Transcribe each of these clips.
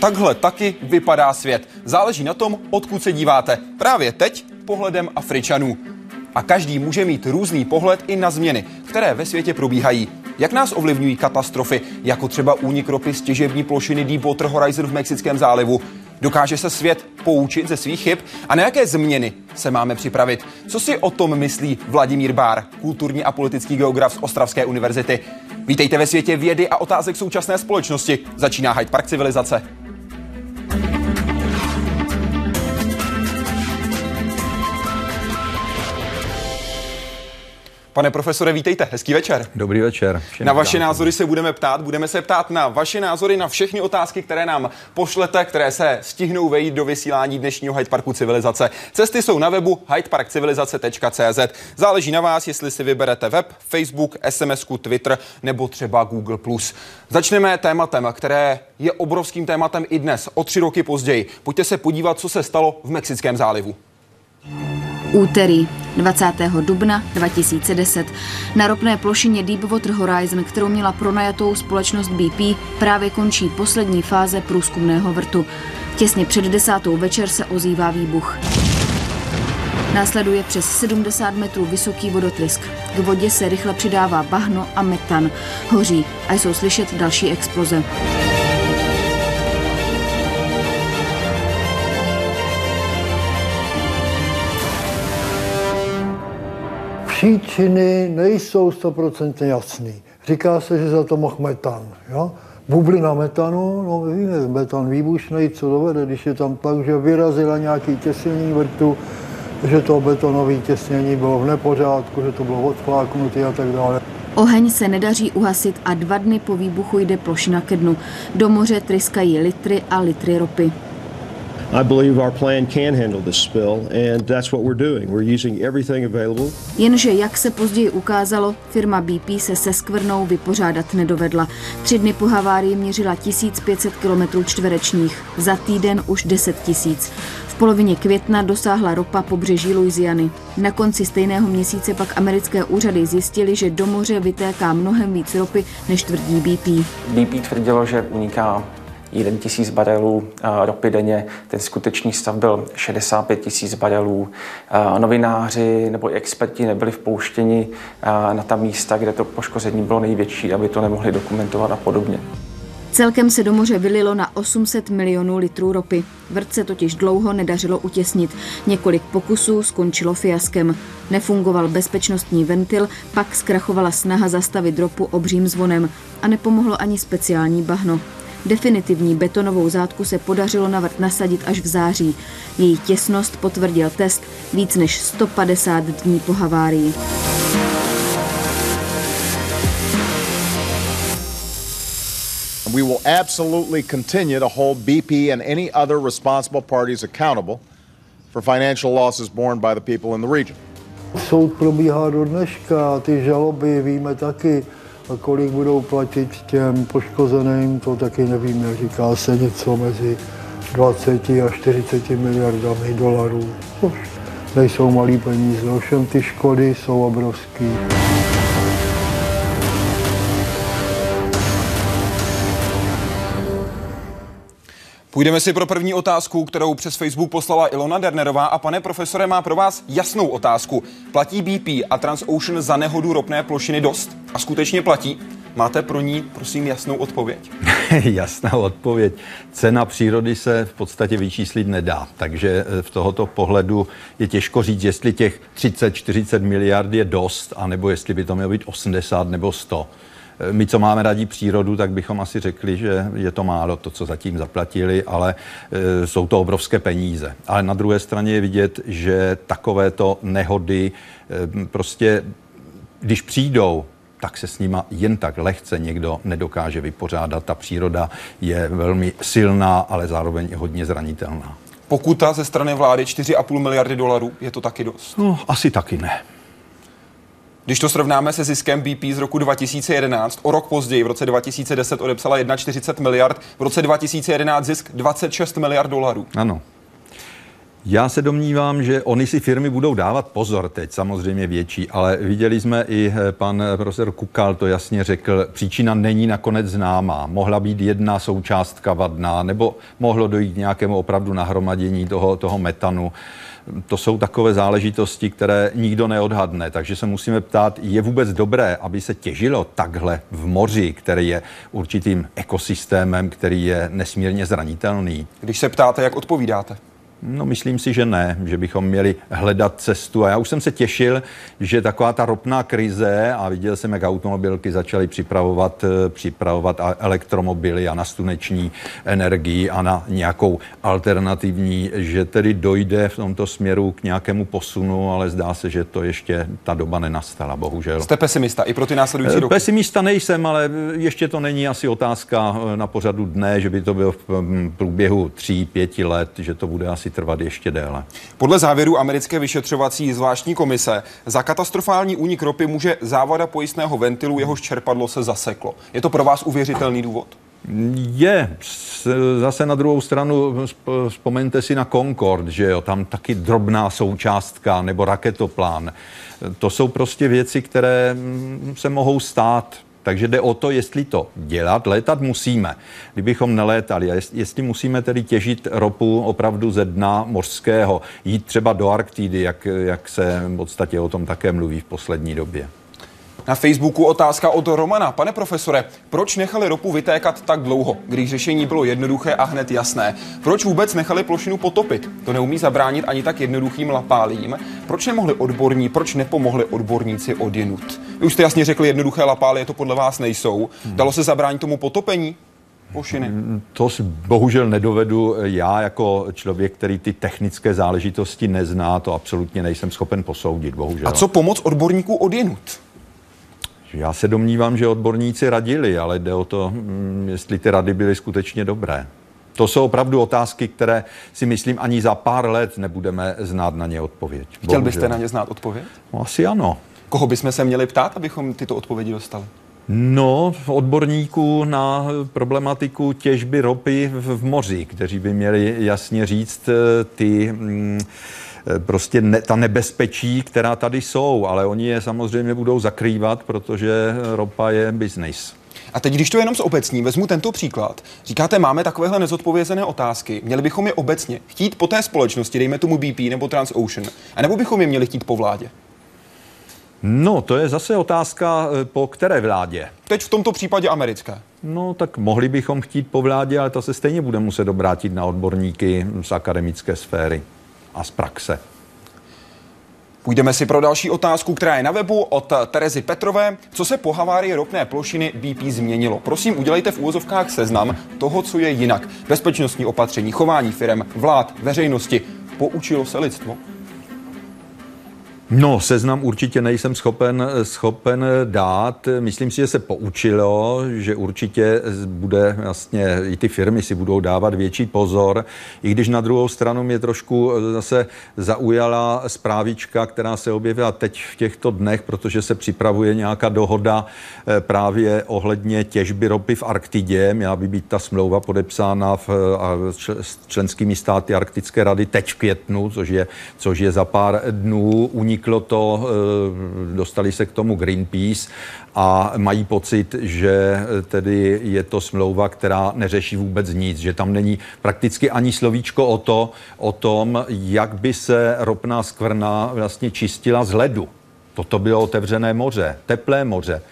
Takhle taky vypadá svět. Záleží na tom, odkud se díváte. Právě teď pohledem Afričanů. A každý může mít různý pohled i na změny, které ve světě probíhají. Jak nás ovlivňují katastrofy, jako třeba únik ropy z těžební plošiny Deepwater Horizon v Mexickém zálivu? Dokáže se svět poučit ze svých chyb? A na jaké změny se máme připravit? Co si o tom myslí Vladimír Bár, kulturní a politický geograf z Ostravské univerzity? Vítejte ve světě vědy a otázek současné společnosti. Začíná Hyde Park civilizace. Pane profesore, vítejte. Hezký večer. Dobrý večer. Na vaše názory se budeme ptát. Budeme se ptát na vaše názory na všechny otázky, které nám pošlete, které se stihnou vejít do vysílání dnešního Hyde Parku civilizace. Cesty jsou na webu hydeparkcivilizace.cz. Záleží na vás, jestli si vyberete web, Facebook, SMS, Twitter nebo třeba Google+. Začneme tématem, které je obrovským tématem i dnes, o tři roky později. Pojďte se podívat, co se stalo v Mexickém zálivu. Úterý 20. dubna 2010 na ropné plošině Deepwater Horizon, kterou měla pronajatou společnost BP, právě končí poslední fáze průzkumného vrtu. Těsně před desátou večer se ozývá výbuch. Následuje přes 70 metrů vysoký vodotrysk. K vodě se rychle přidává bahno a metan. Hoří a jsou slyšet další exploze. Příčiny nejsou stoprocentně jasný. Říká se, že za to mohl metan. Jo? Bublina metanu, no víme, metan výbušný, co dovede, když je tam tak, že vyrazila nějaký těsnění vrtu, že to betonové těsnění bylo v nepořádku, že to bylo odfláknutý a tak dále. Oheň se nedaří uhasit a dva dny po výbuchu jde plošina ke dnu. Do moře tryskají litry a litry ropy. Jenže, jak se později ukázalo, firma BP se se skvrnou vypořádat nedovedla. Tři dny po havárii měřila 1500 km čtverečních, za týden už 10 tisíc. V polovině května dosáhla ropa pobřeží Louisiany. Na konci stejného měsíce pak americké úřady zjistili, že do moře vytéká mnohem víc ropy, než tvrdí BP. BP tvrdilo, že uniká 1 tisíc barelů ropy denně. Ten skutečný stav byl 65 tisíc barelů. Novináři nebo experti nebyli vpouštěni na ta místa, kde to poškození bylo největší, aby to nemohli dokumentovat a podobně. Celkem se do moře vylilo na 800 milionů litrů ropy. Vrt se totiž dlouho nedařilo utěsnit. Několik pokusů skončilo fiaskem. Nefungoval bezpečnostní ventil, pak zkrachovala snaha zastavit ropu obřím zvonem a nepomohlo ani speciální bahno. Definitivní betonovou zátku se podařilo na vrt nasadit až v září. Její těsnost potvrdil test víc než 150 dní po havárii. We will absolutely continue to hold BP and any other responsible parties accountable for financial losses borne by the people in the region. Soud probíhá do dneška, ty žaloby víme taky a kolik budou platit těm poškozeným, to taky nevíme. Říká se něco mezi 20 a 40 miliardami dolarů, nejsou malý peníze, ovšem ty škody jsou obrovské. Půjdeme si pro první otázku, kterou přes Facebook poslala Ilona Dernerová. A pane profesore, má pro vás jasnou otázku. Platí BP a Transocean za nehodu ropné plošiny dost? A skutečně platí? Máte pro ní, prosím, jasnou odpověď? Jasná odpověď. Cena přírody se v podstatě vyčíslit nedá, takže eh, v tohoto pohledu je těžko říct, jestli těch 30-40 miliard je dost, anebo jestli by to mělo být 80 nebo 100. My, co máme radí přírodu, tak bychom asi řekli, že je to málo, to, co zatím zaplatili, ale e, jsou to obrovské peníze. Ale na druhé straně je vidět, že takovéto nehody e, prostě, když přijdou, tak se s nima jen tak lehce někdo nedokáže vypořádat. Ta příroda je velmi silná, ale zároveň hodně zranitelná. Pokuta ze strany vlády 4,5 miliardy dolarů, je to taky dost? No, asi taky ne. Když to srovnáme se ziskem BP z roku 2011, o rok později, v roce 2010 odepsala 41 miliard, v roce 2011 zisk 26 miliard dolarů. Ano. Já se domnívám, že oni si firmy budou dávat pozor teď, samozřejmě větší, ale viděli jsme i eh, pan profesor Kukal to jasně řekl, příčina není nakonec známá. Mohla být jedna součástka vadná, nebo mohlo dojít k nějakému opravdu nahromadění toho, toho metanu. To jsou takové záležitosti, které nikdo neodhadne, takže se musíme ptát, je vůbec dobré, aby se těžilo takhle v moři, který je určitým ekosystémem, který je nesmírně zranitelný. Když se ptáte, jak odpovídáte? No, myslím si, že ne, že bychom měli hledat cestu. A já už jsem se těšil, že taková ta ropná krize, a viděl jsem, jak automobilky začaly připravovat, eh, připravovat elektromobily a na sluneční energii a na nějakou alternativní, že tedy dojde v tomto směru k nějakému posunu, ale zdá se, že to ještě ta doba nenastala, bohužel. Jste pesimista i pro ty následující roky? Pesimista nejsem, ale ještě to není asi otázka eh, na pořadu dne, že by to bylo v hm, průběhu tří, pěti let, že to bude asi trvat ještě déle. Podle závěru americké vyšetřovací zvláštní komise za katastrofální únik ropy může závada pojistného ventilu, jehož čerpadlo se zaseklo. Je to pro vás uvěřitelný důvod? Je. Zase na druhou stranu vzpomeňte si na Concorde, že jo, tam taky drobná součástka nebo raketoplán. To jsou prostě věci, které se mohou stát. Takže jde o to, jestli to dělat. Létat musíme. Kdybychom nelétali, a jestli musíme tedy těžit ropu opravdu ze dna mořského, jít třeba do Arktidy, jak, jak se v podstatě o tom také mluví v poslední době. Na Facebooku otázka od Romana. Pane profesore, proč nechali ropu vytékat tak dlouho, když řešení bylo jednoduché a hned jasné? Proč vůbec nechali plošinu potopit? To neumí zabránit ani tak jednoduchým lapálím. Proč nemohli odborní, proč nepomohli odborníci odjenut? Vy už jste jasně řekli, jednoduché lapály to podle vás nejsou. Dalo se zabránit tomu potopení? Plošiny. To si bohužel nedovedu já jako člověk, který ty technické záležitosti nezná, to absolutně nejsem schopen posoudit, bohužel. A co pomoc odborníků odjenut? Já se domnívám, že odborníci radili, ale jde o to, mm, jestli ty rady byly skutečně dobré. To jsou opravdu otázky, které si myslím ani za pár let nebudeme znát na ně odpověď. Chtěl Bohužel. byste na ně znát odpověď? No, asi ano. Koho bychom se měli ptát, abychom tyto odpovědi dostali? No, odborníků na problematiku těžby ropy v, moři, kteří by měli jasně říct eh, ty... Mm, prostě ne, ta nebezpečí, která tady jsou, ale oni je samozřejmě budou zakrývat, protože ropa je biznis. A teď, když to jenom z obecní, vezmu tento příklad. Říkáte, máme takovéhle nezodpovězené otázky, měli bychom je obecně chtít po té společnosti, dejme tomu BP nebo Transocean, a nebo bychom je měli chtít po vládě? No, to je zase otázka, eh, po které vládě. Teď v tomto případě americké. No, tak mohli bychom chtít po vládě, ale to se stejně bude muset obrátit na odborníky z akademické sféry a z praxe. Půjdeme si pro další otázku, která je na webu od Terezy Petrové. Co se po havárii ropné plošiny BP změnilo? Prosím, udělejte v úvozovkách seznam toho, co je jinak. Bezpečnostní opatření, chování firem, vlád, veřejnosti. Poučilo se lidstvo? No, seznam určitě nejsem schopen, schopen dát. Myslím si, že se poučilo, že určitě bude vlastně, i ty firmy si budou dávat větší pozor, i když na druhou stranu mě trošku zase zaujala zprávička, která se objevila teď v těchto dnech, protože se připravuje nějaká dohoda eh, právě ohledně těžby ropy v Arktidě. Měla by být ta smlouva podepsána v, s členskými státy Arktické rady teď v květnu, což je, což je za pár dnů. Unik uniklo to, eh, dostali se k tomu Greenpeace a mají pocit, že eh, tedy je to smlouva, která neřeší vůbec nic, že tam není prakticky ani slovíčko o, to, o tom, jak by se ropná skvrna vlastně čistila z ledu. Toto bylo otevřené moře, teplé moře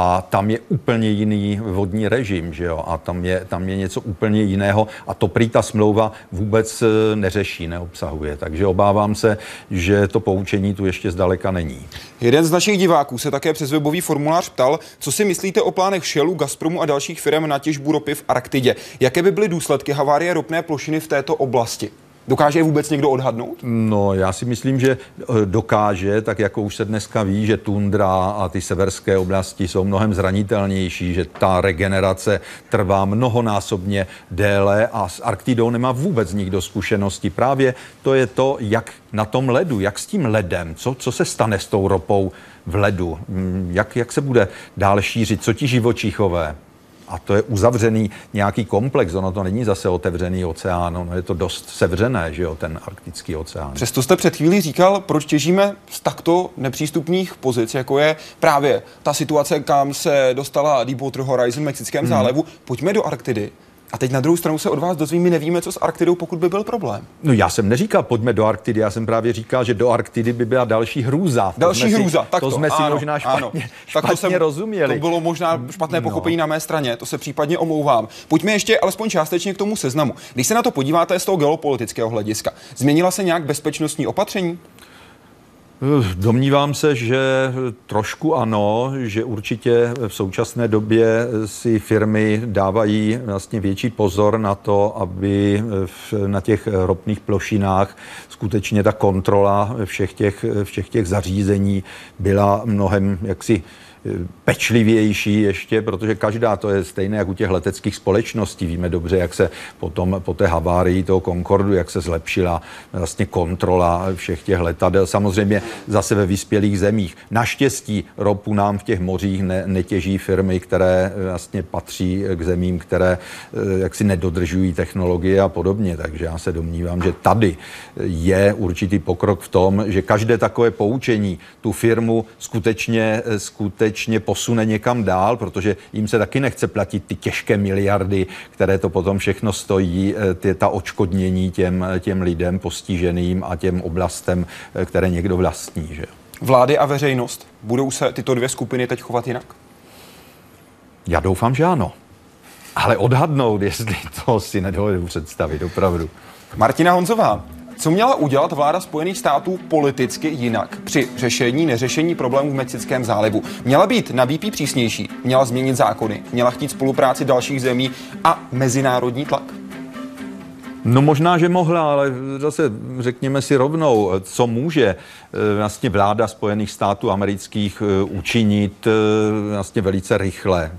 a tam je úplně jiný vodní režim, že jo, a tam je, tam je něco úplně jiného a to prý ta smlouva vůbec eh, neřeší, neobsahuje, takže obávám se, že to poučení tu ještě zdaleka není. Jeden z našich diváků se také přes webový formulář ptal, co si myslíte o plánech Shellu, Gazpromu a dalších firm na těžbu ropy v Arktidě. Jaké by byly důsledky havárie ropné plošiny v této oblasti? Dokáže je vůbec někdo odhadnout? No, já si myslím, že eh, dokáže, tak jako už se dneska ví, že tundra a ty severské oblasti jsou mnohem zranitelnější, že ta regenerace trvá mnohonásobně déle a s Arktidou nemá vůbec nikdo zkušenosti. Právě to je to, jak na tom ledu, jak s tím ledem, co, co se stane s tou ropou v ledu, mm, jak, jak se bude dále šířit, co ti živočichové. A to je uzavřený nějaký komplex, ono to není zase otevřený oceán, ono je to dost sevřené, že jo, ten arktický oceán. Přesto jste před chvílí říkal, proč těžíme z takto nepřístupných pozic, jako je právě ta situace, kam se dostala Deepwater Horizon v Mexickém hmm. zálevu. Pojďme do Arktidy. A teď na druhou stranu se od vás dozvím, my nevíme, co s Arktidou, pokud by byl problém. No já jsem neříkal, pojďme do Arktidy, já jsem právě říkal, že do Arktidy by byla další hrůza. Další to hrůza, tak to, to jsme si ano, možná špatně, ano. špatně tak to jsem, rozuměli. To bylo možná špatné no. pochopení no. na mé straně, to se případně omlouvám. Pojďme ještě alespoň částečně k tomu seznamu. Když se na to podíváte z toho geopolitického hlediska, změnila se nějak bezpečnostní opatření? Domnívám se, že trošku ano, že určitě v současné době si firmy dávají vlastně větší pozor na to, aby na těch ropných plošinách skutečně ta kontrola všech těch, všech těch zařízení byla mnohem jaksi pečlivější ještě, protože každá to je stejné jak u těch leteckých společností. Víme dobře, jak se potom po té havárii toho Concordu, jak se zlepšila vlastně kontrola všech těch letadel. Samozřejmě zase ve vyspělých zemích. Naštěstí ropu nám v těch mořích ne, netěží firmy, které vlastně patří k zemím, které eh, jaksi nedodržují technologie a podobně. Takže já se domnívám, že tady je určitý pokrok v tom, že každé takové poučení tu firmu skutečně, skutečně skutečně posune někam dál, protože jim se taky nechce platit ty těžké miliardy, které to potom všechno stojí, eh, ty, ta očkodnění těm, těm lidem postiženým a těm oblastem, eh, které někdo vlastní. Že? Vlády a veřejnost, budou se tyto dvě skupiny teď chovat jinak? Já doufám, že ano. Ale odhadnout, jestli to si nedovedu představit, opravdu. Martina Honzová, co měla udělat vláda Spojených států politicky jinak při řešení neřešení problémů v Mexickém zálivu? Měla být na BP přísnější, měla změnit zákony, měla chtít spolupráci dalších zemí a mezinárodní tlak? No možná, že mohla, ale zase řekněme si rovnou, co může eh, vlastně vláda Spojených států amerických eh, učinit eh, vlastně velice rychle.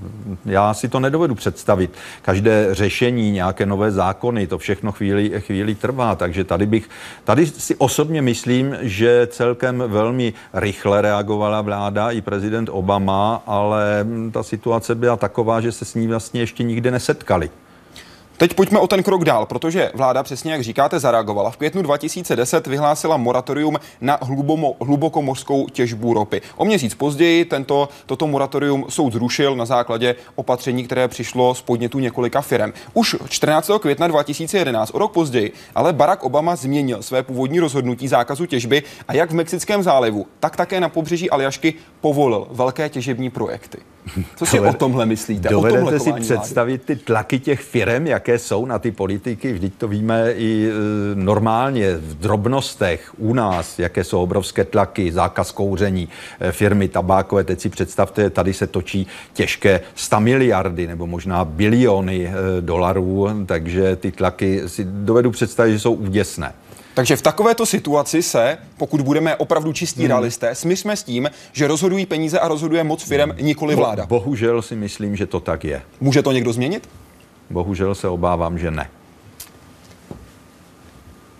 Já si to nedovedu představit. Každé řešení, nějaké nové zákony, to všechno chvíli, chvíli trvá, takže tady bych, tady si osobně myslím, že celkem velmi rychle reagovala vláda i prezident Obama, ale ta situace byla taková, že se s ní vlastně ještě nikdy nesetkali. Teď pojďme o ten krok dál, protože vláda, přesně jak říkáte, zareagovala. V květnu 2010 vyhlásila moratorium na hlubomo, hlubokomořskou těžbu ropy. O měsíc později tento, toto moratorium soud zrušil na základě opatření, které přišlo z podnětu několika firm. Už 14. května 2011, o rok později, ale Barack Obama změnil své původní rozhodnutí zákazu těžby a jak v Mexickém zálivu, tak také na pobřeží Aljašky povolil velké těžební projekty. Co si Doved, o tomhle myslíte? Dovedete o tomhle si představit vlády? ty tlaky těch firm, jaké jsou na ty politiky? Vždyť to víme i e, normálně v drobnostech u nás, jaké jsou obrovské tlaky, zákaz kouření, e, firmy tabákové. Teď si představte, tady se točí těžké 100 miliardy nebo možná biliony e, dolarů, takže ty tlaky si dovedu představit, že jsou úděsné. Takže v takovéto situaci se, pokud budeme opravdu čistí hmm. realisté, smysme s tím, že rozhodují peníze a rozhoduje moc firem, nikoli vláda. Bohužel si myslím, že to tak je. Může to někdo změnit? Bohužel se obávám, že ne.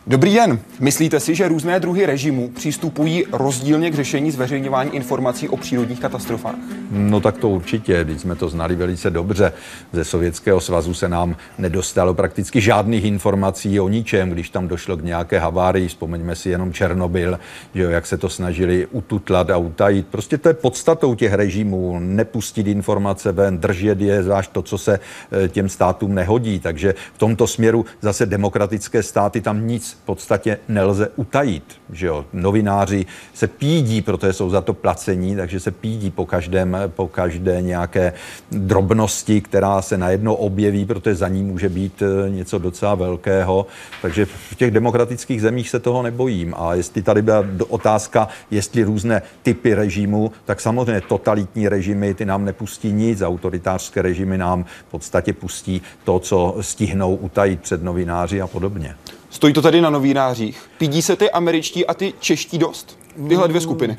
Dobrý den. Myslíte si, že různé druhy režimů přistupují rozdílně k řešení zveřejňování informací o přírodních katastrofách? No tak to určitě, když jsme to znali velice dobře. Ze Sovětského svazu se nám nedostalo prakticky žádných informací o ničem, když tam došlo k nějaké havárii, vzpomeňme si jenom Černobyl, že jo, jak se to snažili ututlat a utajit. Prostě to je podstatou těch režimů, nepustit informace ven, držet je, zvlášť to, co se eh, těm státům nehodí. Takže v tomto směru zase demokratické státy tam nic podstatě nelze utajit. Že jo? Novináři se pídí, protože jsou za to placení, takže se pídí po, každém, po každé nějaké drobnosti, která se najednou objeví, protože za ní může být eh, něco docela velkého. Takže v těch demokratických zemích se toho nebojím. A jestli tady byla otázka, jestli různé typy režimu, tak samozřejmě totalitní režimy ty nám nepustí nic, autoritářské režimy nám v podstatě pustí to, co stihnou utajit před novináři a podobně. Stojí to tady na novinářích. Pídí se ty američtí a ty čeští dost? tyhle dvě skupiny?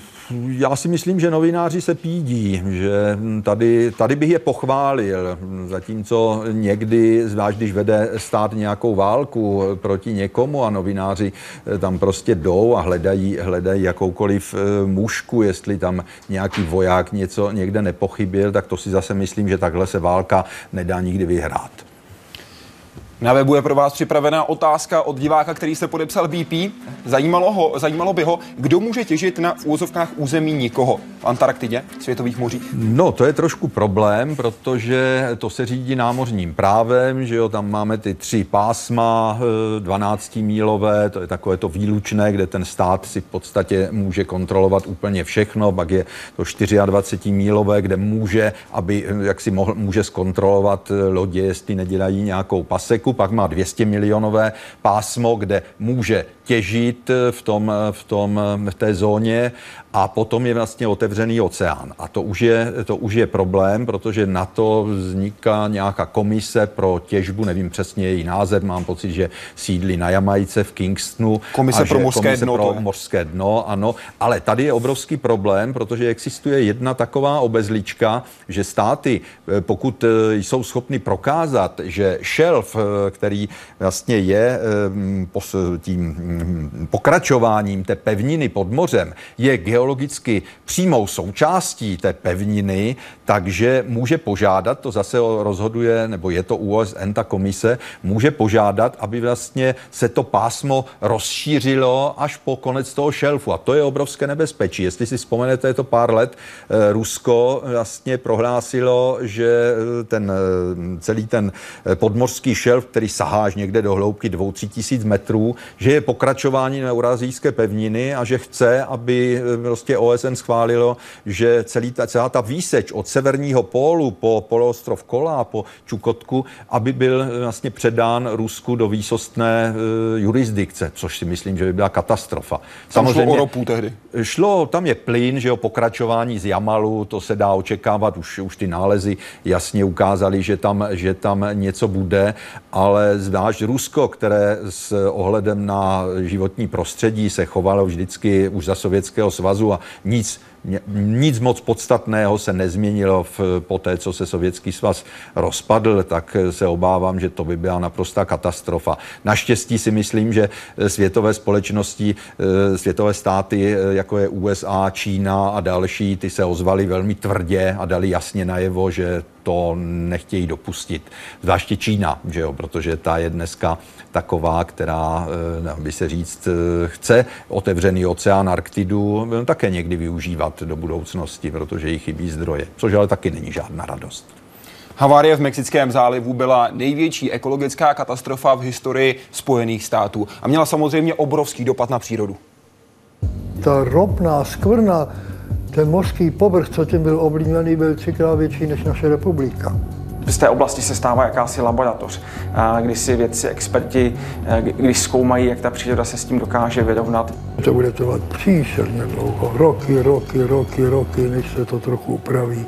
Já si myslím, že novináři se pídí, že tady, tady bych je pochválil, zatímco někdy, zvlášť když vede stát nějakou válku proti někomu a novináři tam prostě jdou a hledají, hledají jakoukoliv eh, mušku, jestli tam nějaký voják něco někde nepochyběl, tak to si zase myslím, že takhle se válka nedá nikdy vyhrát. Na webu je pro vás připravená otázka od diváka, který se podepsal BP. Zajímalo, ho, zajímalo by ho, kdo může těžit na úzovkách území nikoho v Antarktidě, světových mořích? No, to je trošku problém, protože to se řídí námořním právem, že jo, tam máme ty tři pásma, 12 eh, mílové, to je takové to výlučné, kde ten stát si v podstatě může kontrolovat úplně všechno, pak je to 24 mílové, kde může, aby, eh, jak si mohl, může zkontrolovat eh, lodě, jestli nedělají nějakou paseku, pak má 200 milionové pásmo, kde může těžit v, tom, v, tom, v té zóně a potom je vlastně otevřený oceán. A to už, je, to už je problém, protože na to vzniká nějaká komise pro těžbu, nevím přesně její název, mám pocit, že sídlí na Jamajce v Kingstonu. Komise pro mořské komise dno. Pro mořské dno, ano. Ale tady je obrovský problém, protože existuje jedna taková obezlička, že státy, eh, pokud eh, jsou schopny prokázat, že šelf, eh, který vlastně je tím pokračováním té pevniny pod mořem, je geologicky přímou součástí té pevniny, takže může požádat, to zase rozhoduje, nebo je to USN, ta komise, může požádat, aby vlastně se to pásmo rozšířilo až po konec toho šelfu. A to je obrovské nebezpečí. Jestli si vzpomenete, je to pár let, eh, Rusko vlastně prohlásilo, že eh, ten eh, celý ten podmořský šelf, který sahá až někde do hloubky 2-3 tisíc metrů, že je pokračování na Eurazijské pevniny a že chce, aby prostě OSN schválilo, že celý ta, celá ta výseč od severního pólu po poloostrov Kola, po Čukotku, aby byl vlastně předán Rusku do výsostné uh, jurisdikce, což si myslím, že by byla katastrofa. Tam Samozřejmě, šlo o ropu tehdy. Šlo, tam je plyn, že jo, pokračování z Jamalu, to se dá očekávat, už, už ty nálezy jasně ukázali, že tam, že tam něco bude, ale zvlášť Rusko, které s ohledem na životní prostředí se chovalo vždycky už za Sovětského svazu a nic nic moc podstatného se nezměnilo v, po té, co se Sovětský svaz rozpadl, tak se obávám, že to by byla naprostá katastrofa. Naštěstí si myslím, že světové společnosti, eh, světové státy, eh, jako je USA, Čína a další, ty se ozvali velmi tvrdě a dali jasně najevo, že to nechtějí dopustit. Zvláště Čína, že jo, protože ta je dneska taková, která, eh, by se říct, chce otevřený oceán Arktidu také někdy využívat do budoucnosti, protože jí chybí zdroje, což ale taky není žádná radost. Havárie v Mexickém zálivu byla největší ekologická katastrofa v historii Spojených států a měla samozřejmě obrovský dopad na přírodu. Ta ropná skvrna, ten mořský povrch, co tím byl oblíbený, byl třikrát větší než naše republika z té oblasti se stává jakási laboratoř, kdy si vědci, experti, když zkoumají, jak ta příroda se s tím dokáže vyrovnat. To bude trvat příšerně dlouho, roky, roky, roky, roky, než se to trochu upraví.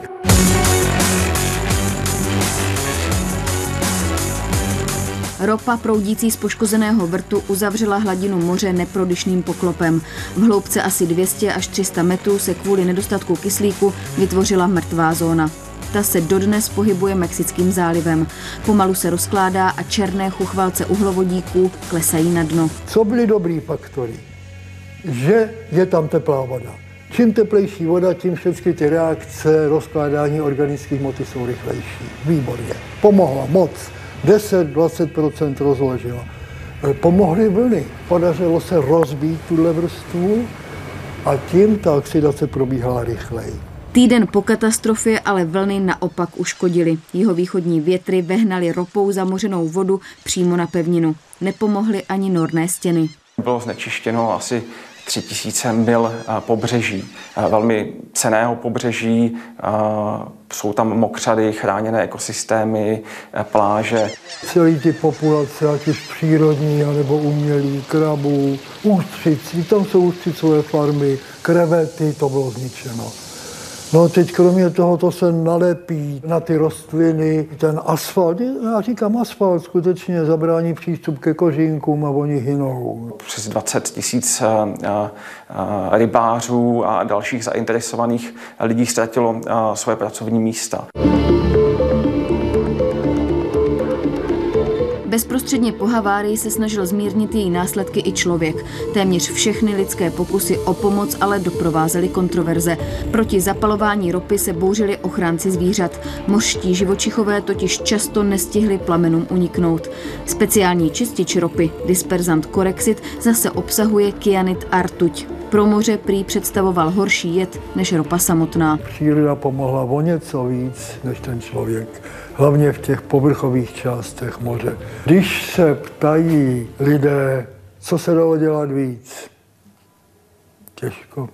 Ropa proudící z poškozeného vrtu uzavřela hladinu moře neprodyšným poklopem. V hloubce asi 200 až 300 metrů se kvůli nedostatku kyslíku vytvořila mrtvá zóna. Ta se dodnes pohybuje Mexickým zálivem. Pomalu se rozkládá a černé chuchvalce uhlovodíků klesají na dno. Co byly dobrý faktory? Že je tam teplá voda. Čím teplejší voda, tím všechny ty reakce, rozkládání organických hmoty jsou rychlejší. Výborně. Pomohla moc. 10-20% rozložila. Pomohly vlny. Podařilo se rozbít tuhle vrstvu a tím ta oxidace probíhala rychleji. Týden po katastrofě ale vlny naopak uškodily. Jeho východní větry vehnali ropou zamořenou vodu přímo na pevninu. Nepomohly ani norné stěny. Bylo znečištěno asi 3000 mil eh, pobřeží, eh, velmi ceného pobřeží, eh, jsou tam mokřady, chráněné ekosystémy, pláže. Celý ty populace, ať už přírodní, nebo umělý, krabů, ústřic, tam jsou ústřicové farmy, krevety, to bylo zničeno. No teď kromě toho to se nalepí na ty rostliny, ten asfalt, já říkám asfalt, skutečně zabrání přístup ke kořínkům a oni hynou. Přes 20 tisíc eh, eh, rybářů a dalších zainteresovaných lidí ztratilo eh, svoje pracovní místa. Bezprostředně po havárii se snažil zmírnit její následky i člověk. Téměř všechny lidské pokusy o pomoc ale doprovázely kontroverze. Proti zapalování ropy se bouřili ochránci zvířat. Mořští živočichové totiž často nestihli plamenům uniknout. Speciální čistič ropy, disperzant Corexit, zase obsahuje kyanit a rtuť. Pro moře prý představoval horší jed než ropa samotná. Příroda pomohla o něco víc než ten člověk hlavně v těch povrchových částech moře. Když se ptají lidé, co se dalo dělat víc, těžko.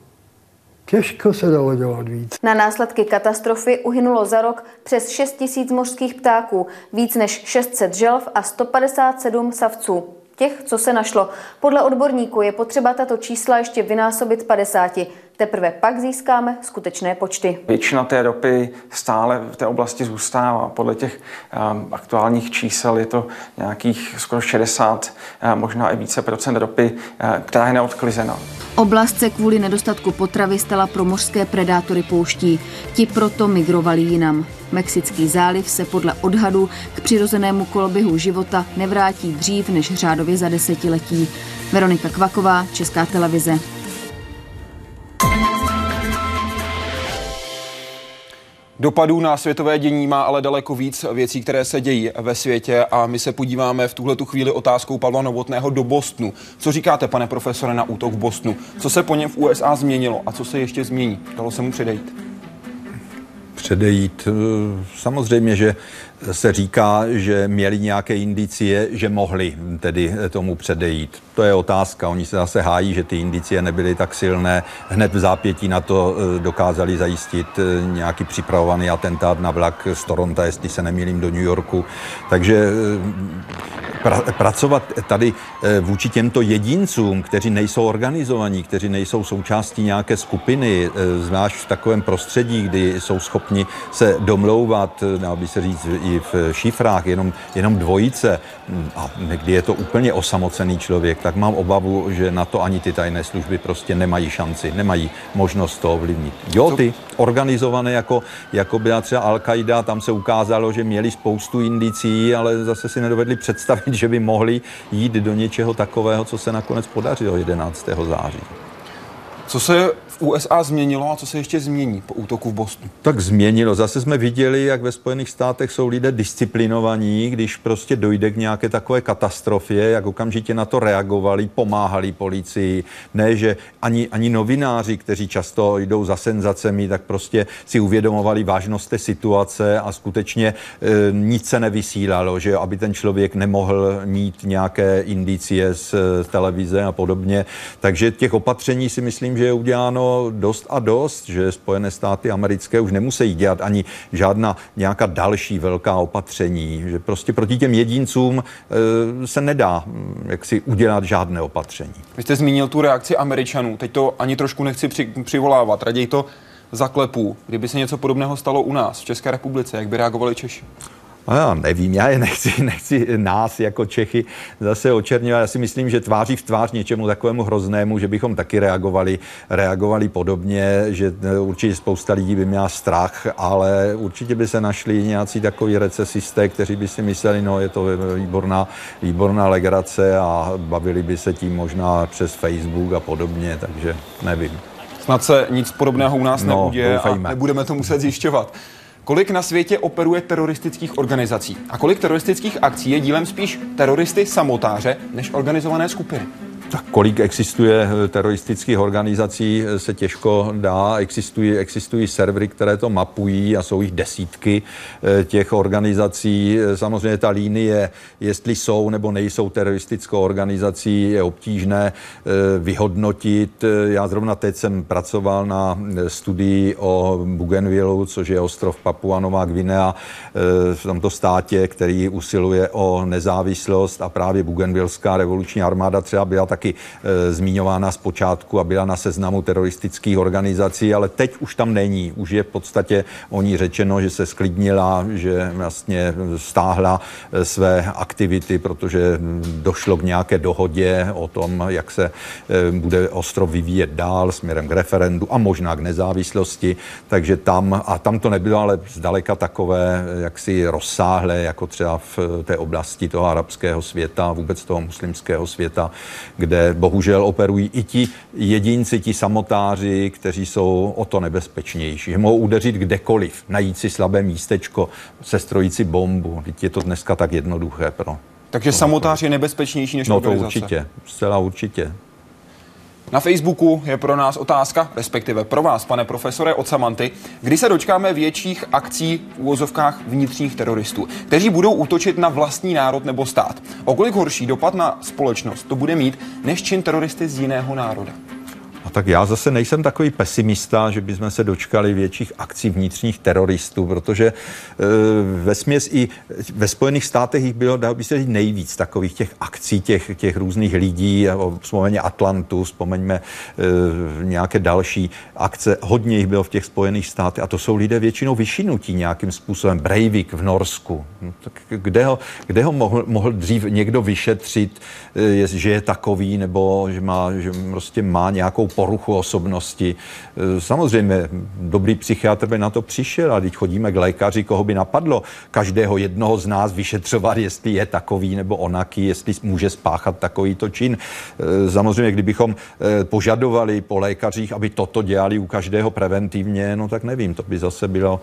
Těžko se dalo dělat víc. Na následky katastrofy uhynulo za rok přes 6 tisíc mořských ptáků, víc než 600 želv a 157 savců. Těch, co se našlo. Podle odborníků je potřeba tato čísla ještě vynásobit 50. Teprve pak získáme skutečné počty. Většina té ropy stále v té oblasti zůstává. Podle těch um, aktuálních čísel je to nějakých skoro 60, uh, možná i více procent ropy, uh, která je neodklizena. Oblast se kvůli nedostatku potravy stala pro mořské predátory pouští. Ti proto migrovali jinam. Mexický záliv se podle odhadů k přirozenému koloběhu života nevrátí dřív než řádově za desetiletí. Veronika Kvaková, Česká televize. Dopadů na světové dění má ale daleko víc věcí, které se dějí ve světě a my se podíváme v tuhle tu chvíli otázkou Pavla Novotného do Bostonu. Co říkáte, pane profesore, na útok v Bostonu? Co se po něm v USA změnilo a co se ještě změní? Dalo se mu předejít? Předejít. Eh, samozřejmě, že se říká, že měli nějaké indicie, že mohli tedy tomu předejít. To je otázka. Oni se zase hájí, že ty indicie nebyly tak silné. Hned v zápětí na to eh, dokázali zajistit eh, nějaký připravovaný atentát na vlak z Toronto, jestli se nemýlím, do New Yorku. Takže eh, pra, pracovat tady vůči těmto jedincům, kteří nejsou organizovaní, kteří nejsou součástí nějaké skupiny, zvlášť v takovém prostředí, kdy jsou schopni se domlouvat, dá by se říct, i v šifrách jenom, jenom dvojice a někdy je to úplně osamocený člověk, tak mám obavu, že na to ani ty tajné služby prostě nemají šanci, nemají možnost to ovlivnit. Jo, ty organizované jako, jako byla třeba Al-Qaida, tam se ukázalo, že měli spoustu indicí, ale zase si nedovedli představit, že by mohli jít do něčeho takového, co se nakonec podařilo 11. září. Co se USA změnilo a co se ještě změní po útoku v Bostonu? Tak změnilo. Zase jsme viděli, jak ve Spojených státech jsou lidé disciplinovaní, když prostě dojde k nějaké takové katastrofě, jak okamžitě na to reagovali, pomáhali policii. Ne, že ani, ani novináři, kteří často jdou za senzacemi, tak prostě si uvědomovali vážnost té situace a skutečně e, nic se nevysílalo, že aby ten člověk nemohl mít nějaké indicie z, z televize a podobně. Takže těch opatření si myslím, že je uděláno dost a dost, že Spojené státy americké už nemusí dělat ani žádná nějaká další velká opatření, že prostě proti těm jedincům e, se nedá hm, jak si udělat žádné opatření. Vy jste zmínil tu reakci Američanů, teď to ani trošku nechci při, přivolávat, raději to zaklepu. Kdyby se něco podobného stalo u nás, v České republice, jak by reagovali Češi? No já nevím, já je nechci, nechci nás jako Čechy zase očerňovat. Já si myslím, že tváří v tvář něčemu takovému hroznému, že bychom taky reagovali, reagovali podobně, že e, určitě spousta lidí by měla strach, ale určitě by se našli nějací takový recesisté, kteří by si mysleli, no je to výborná, výborná legrace a bavili by se tím možná přes Facebook a podobně, takže nevím. Snad se nic podobného u nás no, neuděje a nebudeme to muset zjišťovat. Kolik na světě operuje teroristických organizací a kolik teroristických akcí je dílem spíš teroristy samotáře než organizované skupiny? Tak kolik existuje eh, teroristických organizací, eh, se těžko dá. Existují, existují servery, které to mapují a jsou jich desítky eh, těch organizací. Samozřejmě ta línie, jestli jsou nebo nejsou teroristickou organizací, je obtížné vyhodnotit. Já zrovna teď jsem pracoval na studii o Bougainvilleu, což je ostrov Papua Nová Gvinea v tomto státě, který usiluje o nezávislost a právě Bougainvillská revoluční armáda třeba byla tak taky e, zmiňována zpočátku a byla na seznamu teroristických organizací, ale teď už tam není. Už je v podstatě o ní řečeno, že se sklidnila, že vlastně stáhla e, své aktivity, protože došlo k nějaké dohodě o tom, jak se e, bude ostrov vyvíjet dál směrem k referendu a možná k nezávislosti. Takže tam, a tam to nebylo ale zdaleka takové jaksi rozsáhlé, jako třeba v té oblasti toho arabského světa, vůbec toho muslimského světa, kde bohužel operují i ti jedinci, ti samotáři, kteří jsou o to nebezpečnější. Mohou udeřit kdekoliv, najít si slabé místečko, sestrojit si bombu. Teď je to dneska tak jednoduché pro takže samotář je nebezpečnější než no to určitě, zcela určitě. Na Facebooku je pro nás otázka, respektive pro vás, pane profesore, od Samanty, kdy se dočkáme větších akcí v úvozovkách vnitřních teroristů, kteří budou útočit na vlastní národ nebo stát. O kolik horší dopad na společnost to bude mít, než čin teroristy z jiného národa? A tak já zase nejsem takový pesimista, že bychom se dočkali větších akcí vnitřních teroristů, protože e, ve směs i ve Spojených státech jich bylo, dá by se říct, nejvíc takových těch akcí, těch, těch různých lidí, vzpomeňme Atlantu, vzpomeňme e, nějaké další akce, hodně jich bylo v těch Spojených státech a to jsou lidé většinou vyšinutí nějakým způsobem. Breivik v Norsku, no, tak kde ho, kde ho mohl, mohl dřív někdo vyšetřit, e, že je takový, nebo že má, že prostě má nějakou poruchu osobnosti. E, samozřejmě dobrý psychiatr by na to přišel a teď chodíme k lékaři, koho by napadlo každého jednoho z nás vyšetřovat, jestli je takový nebo onaký, jestli může spáchat takovýto čin. E, samozřejmě, kdybychom e, požadovali po lékařích, aby toto dělali u každého preventivně, no tak nevím, to by zase bylo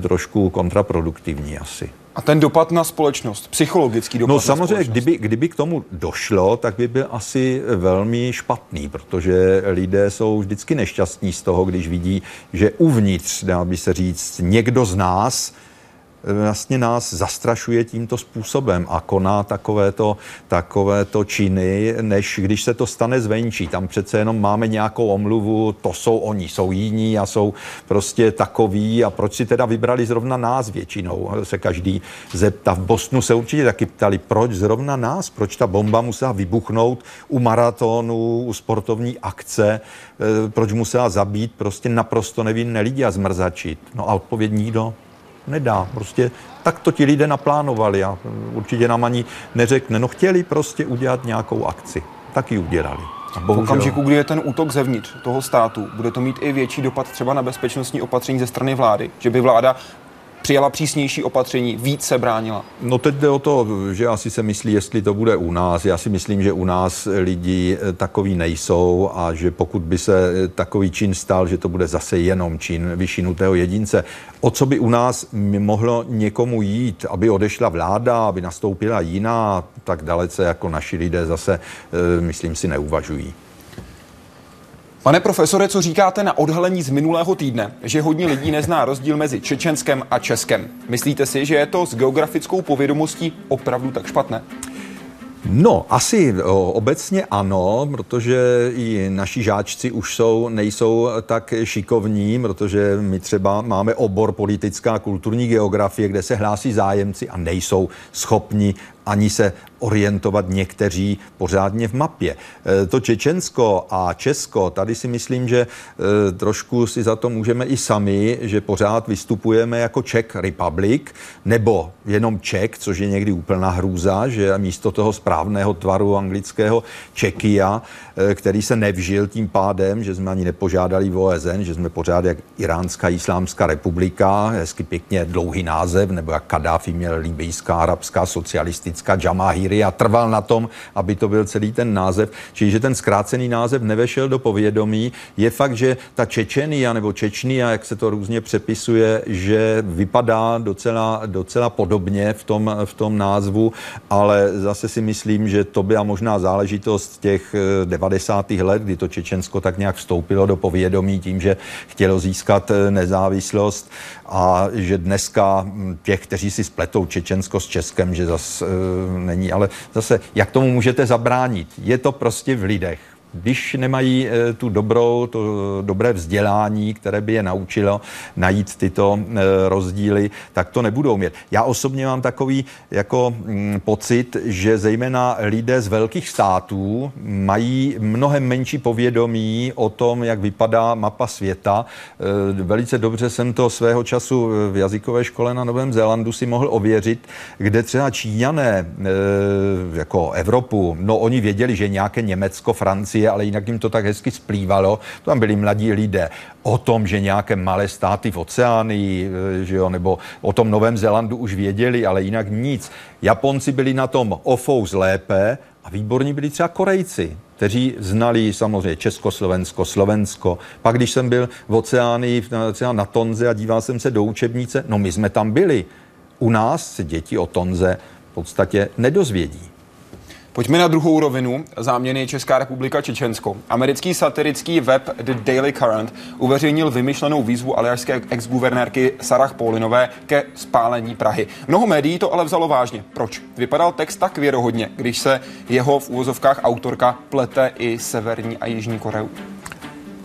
trošku kontraproduktivní asi. A ten dopad na společnost, psychologický dopad No samozřejmě, kdyby, kdyby k tomu došlo, tak by byl asi velmi špatný, protože lidé jsou vždycky nešťastní z toho, když vidí, že uvnitř, dá by se říct, někdo z nás vlastně nás zastrašuje tímto způsobem a koná takovéto, takovéto činy, než když se to stane zvenčí. Tam přece jenom máme nějakou omluvu, to jsou oni, jsou jiní a jsou prostě takový a proč si teda vybrali zrovna nás většinou, se každý zeptá. V Bosnu se určitě taky ptali, proč zrovna nás, proč ta bomba musela vybuchnout u maratonu, u sportovní akce, eh, proč musela zabít prostě naprosto nevinné lidi a zmrzačit. No a odpověď nikdo nedá. Prostě tak to ti lidé naplánovali a určitě nám ani neřekne. No chtěli prostě udělat nějakou akci. Tak ji udělali. A bohužel... V okamžiku, kdy je ten útok zevnitř toho státu, bude to mít i větší dopad třeba na bezpečnostní opatření ze strany vlády, že by vláda přijala přísnější opatření, víc se bránila? No teď jde o to, že asi se myslí, jestli to bude u nás. Já si myslím, že u nás lidi eh, takový nejsou a že pokud by se eh, takový čin stal, že to bude zase jenom čin vyšinutého jedince. O co by u nás mohlo někomu jít, aby odešla vláda, aby nastoupila jiná, tak dalece jako naši lidé zase, eh, myslím si, neuvažují. Pane profesore, co říkáte na odhalení z minulého týdne, že hodně lidí nezná rozdíl mezi Čečenskem a Českem? Myslíte si, že je to s geografickou povědomostí opravdu tak špatné? No, asi obecně ano, protože i naši žáčci už jsou, nejsou tak šikovní, protože my třeba máme obor politická kulturní geografie, kde se hlásí zájemci a nejsou schopni ani se orientovat někteří pořádně v mapě. E, to Čečensko a Česko, tady si myslím, že e, trošku si za to můžeme i sami, že pořád vystupujeme jako Czech Republic, nebo jenom Ček, což je někdy úplná hrůza, že místo toho správného tvaru anglického Čekia, e, který se nevžil tím pádem, že jsme ani nepožádali v OSN, že jsme pořád jak Iránská islámská republika, hezky pěkně dlouhý název, nebo jak Kadáfi měl libijská arabská socialistická Turecka Jamahiri a trval na tom, aby to byl celý ten název. Čili, že ten zkrácený název nevešel do povědomí. Je fakt, že ta Čečenia nebo Čečnia, jak se to různě přepisuje, že vypadá docela, docela podobně v tom, v tom názvu, ale zase si myslím, že to byla možná záležitost těch 90. Eh, let, kdy to Čečensko tak nějak vstoupilo do povědomí tím, že chtělo získat eh, nezávislost a že dneska hm, těch, kteří si spletou Čečensko s Českem, že zase e, není. Ale zase, jak tomu můžete zabránit? Je to prostě v lidech. Když nemají eh, tu dobrou, to dobré vzdělání, které by je naučilo najít tyto eh, rozdíly, tak to nebudou mít. Já osobně mám takový jako mm, pocit, že zejména lidé z velkých států mají mnohem menší povědomí o tom, jak vypadá mapa světa. Eh, velice dobře jsem to svého času v jazykové škole na Novém Zélandu si mohl ověřit, kde třeba Číňané jako Evropu, no oni věděli, že nějaké Německo, Francie, ale jinak jim to tak hezky splývalo. Tam byli mladí lidé. O tom, že nějaké malé státy v oceánii, eh, že jo, nebo o tom Novém Zélandu už věděli, ale jinak nic. Japonci byli na tom ofous lépe a výborní byli třeba Korejci, kteří znali samozřejmě Československo, Slovensko. Pak, když jsem byl v oceánii, třeba na Tonze a díval jsem se do učebnice, no my jsme tam byli. U nás se děti o Tonze v podstatě nedozvědí. Pojďme na druhou rovinu. Záměny Česká republika Čečensko. Americký satirický web The Daily Current uveřejnil vymyšlenou výzvu aljašské exguvernérky Sarah Paulinové ke spálení Prahy. Mnoho médií to ale vzalo vážně. Proč? Vypadal text tak věrohodně, když se jeho v úvozovkách autorka plete i Severní a Jižní Koreu.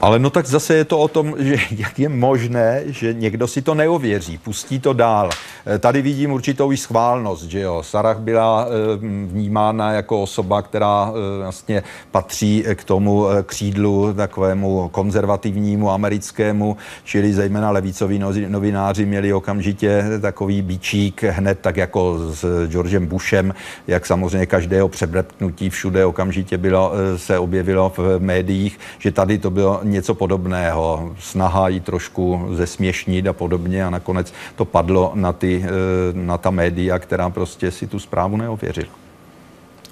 Ale no tak zase je to o tom, že jak je možné, že někdo si to neověří, pustí to dál. Eh, tady vidím určitou i schválnost, že jo. Sarah byla eh, vnímána jako osoba, která eh, vlastně patří k tomu křídlu takovému konzervativnímu americkému, čili zejména levicoví novináři měli okamžitě takový bičík hned tak jako s Georgem Bushem, jak samozřejmě každého přebrepnutí všude okamžitě bylo, se objevilo v médiích, že tady to bylo něco podobného, snaha ji trošku zesměšnit a podobně a nakonec to padlo na, ty, eh, na ta média, která prostě si tu zprávu neověřila.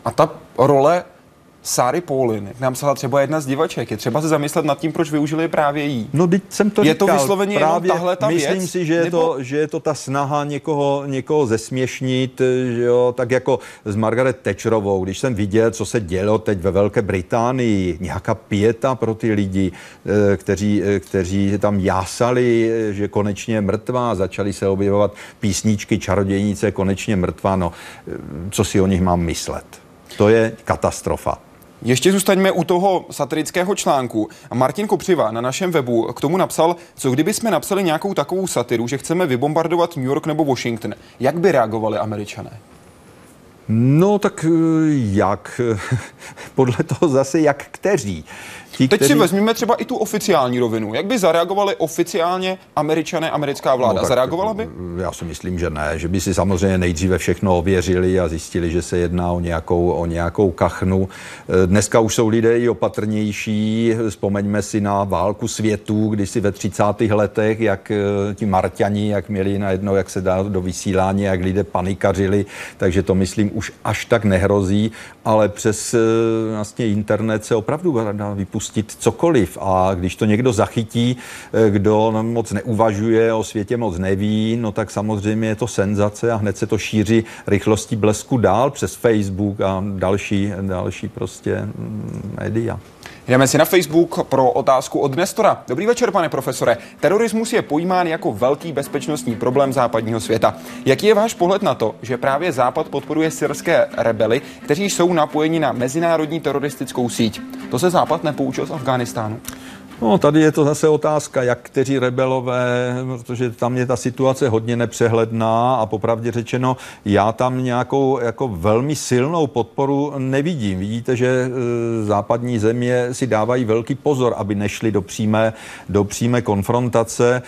A ta role Sáry Paulin, jak nám psala třeba jedna z divaček, je třeba se zamyslet nad tím, proč využili právě jí. No, teď jsem to Je říkal, to vysloveně právě jenom tahle ta Myslím věc, si, že je, nebo... to, že je to ta snaha někoho, někoho zesměšnit, že jo, tak jako s Margaret Thatcherovou, když jsem viděl, co se dělo teď ve Velké Británii, nějaká pěta pro ty lidi, eh, kteří, eh, kteří tam jásali, eh, že konečně mrtvá, začali se objevovat písničky Čarodějnice, konečně mrtvá, no, co si o nich mám myslet? To je katastrofa. Ještě zůstaňme u toho satirického článku. Martin Kopřiva na našem webu k tomu napsal, co kdyby jsme napsali nějakou takovou satiru, že chceme vybombardovat New York nebo Washington. Jak by reagovali američané? No tak eh, jak? Podle toho zase jak kteří. Ti, Teď kteří... si vezmeme třeba i tu oficiální rovinu. Jak by zareagovali oficiálně američané, americká vláda? No, Zareagovala by? Já si myslím, že ne. Že by si samozřejmě nejdříve všechno ověřili a zjistili, že se jedná o nějakou, o nějakou kachnu. Eh, dneska už jsou lidé i opatrnější. Vzpomeňme si na válku světů, kdy si ve 30. letech, jak eh, ti Marťani, jak měli najednou, jak se dá do vysílání, jak lidé panikařili. Takže to myslím už až tak nehrozí, ale přes eh, vlastně internet se opravdu dá vypustit pustit cokoliv a když to někdo zachytí, eh, kdo moc neuvažuje, o světě moc neví, no tak samozřejmě je to senzace a hned se to šíří rychlostí blesku dál přes Facebook a další, další prostě mm, média. Jdeme si na Facebook pro otázku od Nestora. Dobrý večer, pane profesore. Terorismus je pojímán jako velký bezpečnostní problém západního světa. Jaký je váš pohled na to, že právě Západ podporuje syrské rebely, kteří jsou napojeni na mezinárodní teroristickou síť? To se Západ nepoučil z Afghánistánu? No, tady je to zase otázka, jak kteří rebelové, protože tam je ta situace hodně nepřehledná a popravdě řečeno, já tam nějakou jako velmi silnou podporu nevidím. Vidíte, že e, západní země si dávají velký pozor, aby nešli do přímé, do přímé konfrontace. E,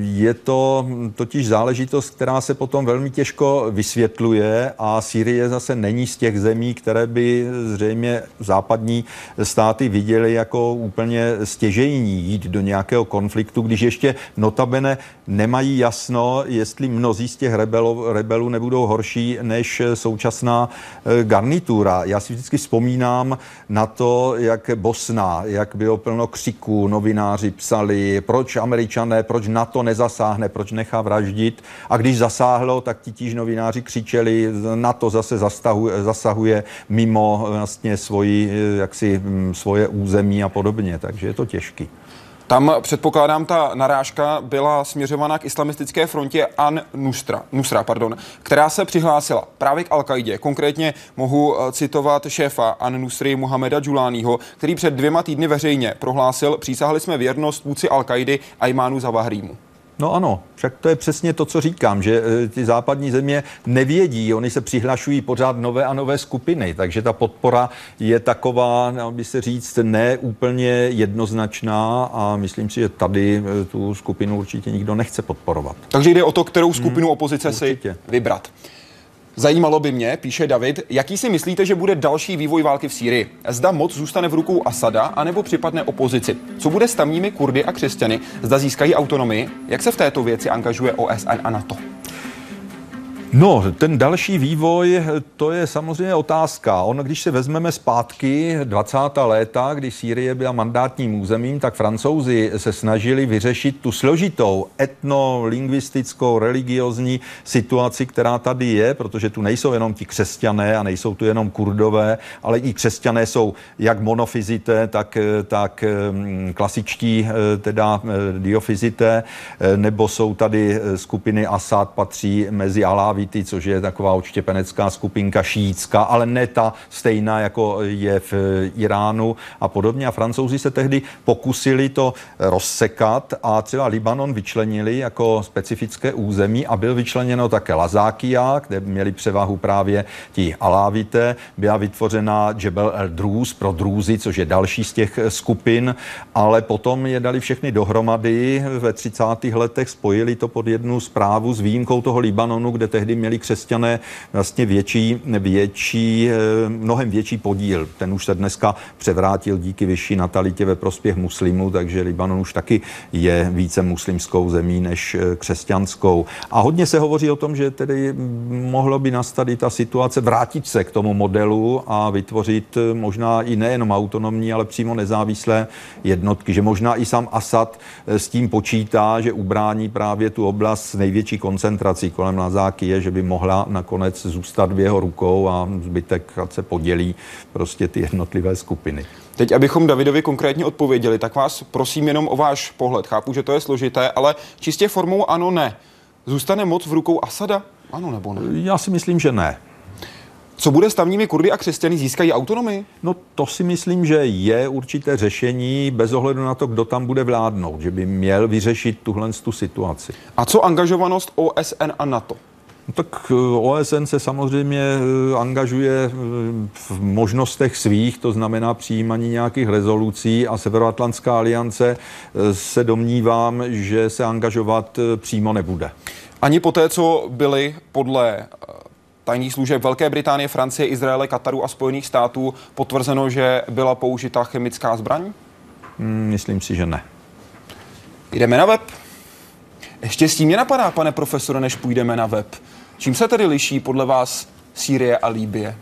je to totiž záležitost, která se potom velmi těžko vysvětluje a Sýrie zase není z těch zemí, které by zřejmě západní státy viděly jako úplně stěžejní jít do nějakého konfliktu, když ještě notabene nemají jasno, jestli mnozí z těch rebelů, rebelů nebudou horší než současná eh, garnitura. Já si vždycky vzpomínám na to, jak Bosna, jak bylo plno křiků, novináři psali, proč američané, proč NATO nezasáhne, proč nechá vraždit. A když zasáhlo, tak ti tíž novináři křičeli, NATO zase zastahuje, zasahuje mimo vlastně svoji, eh, jaksi, mm, svoje území a podobně. Takže je to těžký. Tam předpokládám, ta narážka byla směřovaná k islamistické frontě An Nusra, Nusra pardon, která se přihlásila právě k al qaidě Konkrétně mohu eh, citovat šéfa An Nusry Muhameda Džulányho, který před dvěma týdny veřejně prohlásil, přísahli jsme věrnost vůdci al qaidy Ajmánu Zavahrímu. No ano, však to je přesně to, co říkám, že e, ty západní země nevědí, oni se přihlašují pořád nové a nové skupiny, takže ta podpora je taková, by se říct, ne úplně jednoznačná a myslím si, že tady e, tu skupinu určitě nikdo nechce podporovat. Takže jde o to, kterou skupinu hmm, opozice určitě. si vybrat. Zajímalo by mě, píše David, jaký si myslíte, že bude další vývoj války v Sýrii? Zda moc zůstane v rukou Asada, anebo připadne opozici? Co bude s tamními Kurdy a křesťany? Zda získají autonomii? Jak se v této věci angažuje OSN a NATO? No, ten další vývoj, to je samozřejmě otázka. On, když se vezmeme zpátky 20. léta, kdy Sýrie byla mandátním územím, tak francouzi se snažili vyřešit tu složitou etnolingvistickou, religiozní situaci, která tady je, protože tu nejsou jenom ti křesťané a nejsou tu jenom kurdové, ale i křesťané jsou jak monofizité, tak, tak mm, klasičtí eh, teda eh, diofizité, eh, nebo jsou tady skupiny Asad, patří mezi Alávi Alawity, což je taková odštěpenecká skupinka šítská, ale ne ta stejná, jako je v Iránu a podobně. A francouzi se tehdy pokusili to rozsekat a třeba Libanon vyčlenili jako specifické území a byl vyčleněno také Lazákia, kde měli převahu právě ti Alávité. Byla vytvořena Jebel el Druz pro Drůzy, což je další z těch skupin, ale potom je dali všechny dohromady ve 30. letech, spojili to pod jednu zprávu s výjimkou toho Libanonu, kde tehdy tehdy měli křesťané vlastně větší, větší, eh, mnohem větší podíl. Ten už se dneska převrátil díky vyšší natalitě ve prospěch muslimů, takže Libanon už taky je více muslimskou zemí než eh, křesťanskou. A hodně se hovoří o tom, že tedy mohlo by nastat i ta situace vrátit se k tomu modelu a vytvořit eh, možná i nejenom autonomní, ale přímo nezávislé jednotky, že možná i sám Asad s tím počítá, že ubrání právě tu oblast s největší koncentrací kolem Lazáky je, že by mohla nakonec zůstat v jeho rukou a zbytek se podělí prostě ty jednotlivé skupiny. Teď, abychom Davidovi konkrétně odpověděli, tak vás prosím jenom o váš pohled. Chápu, že to je složité, ale čistě formou ano, ne. Zůstane moc v rukou Asada? Ano nebo ne? Já si myslím, že ne. Co bude s tamními Kurdy a křesťany? Získají autonomii? No to si myslím, že je určité řešení bez ohledu na to, kdo tam bude vládnout, že by měl vyřešit tuhle tu situaci. A co angažovanost OSN a NATO? No tak eh, OSN se samozřejmě eh, angažuje eh, v možnostech svých, to znamená přijímaní nějakých rezolucí a Severoatlantská aliance se domnívám, že se angažovat přímo nebude. Ani po té, co byly podle tajných služeb Velké Británie, Francie, Izraele, Kataru a Spojených států potvrzeno, že byla použita chemická zbraň? Hmm, myslím si, že ne. Jdeme na web. Ještě s tím mě napadá, pane profesore, než půjdeme na web. Čím se tedy liší podle vás Sýrie a Líbie?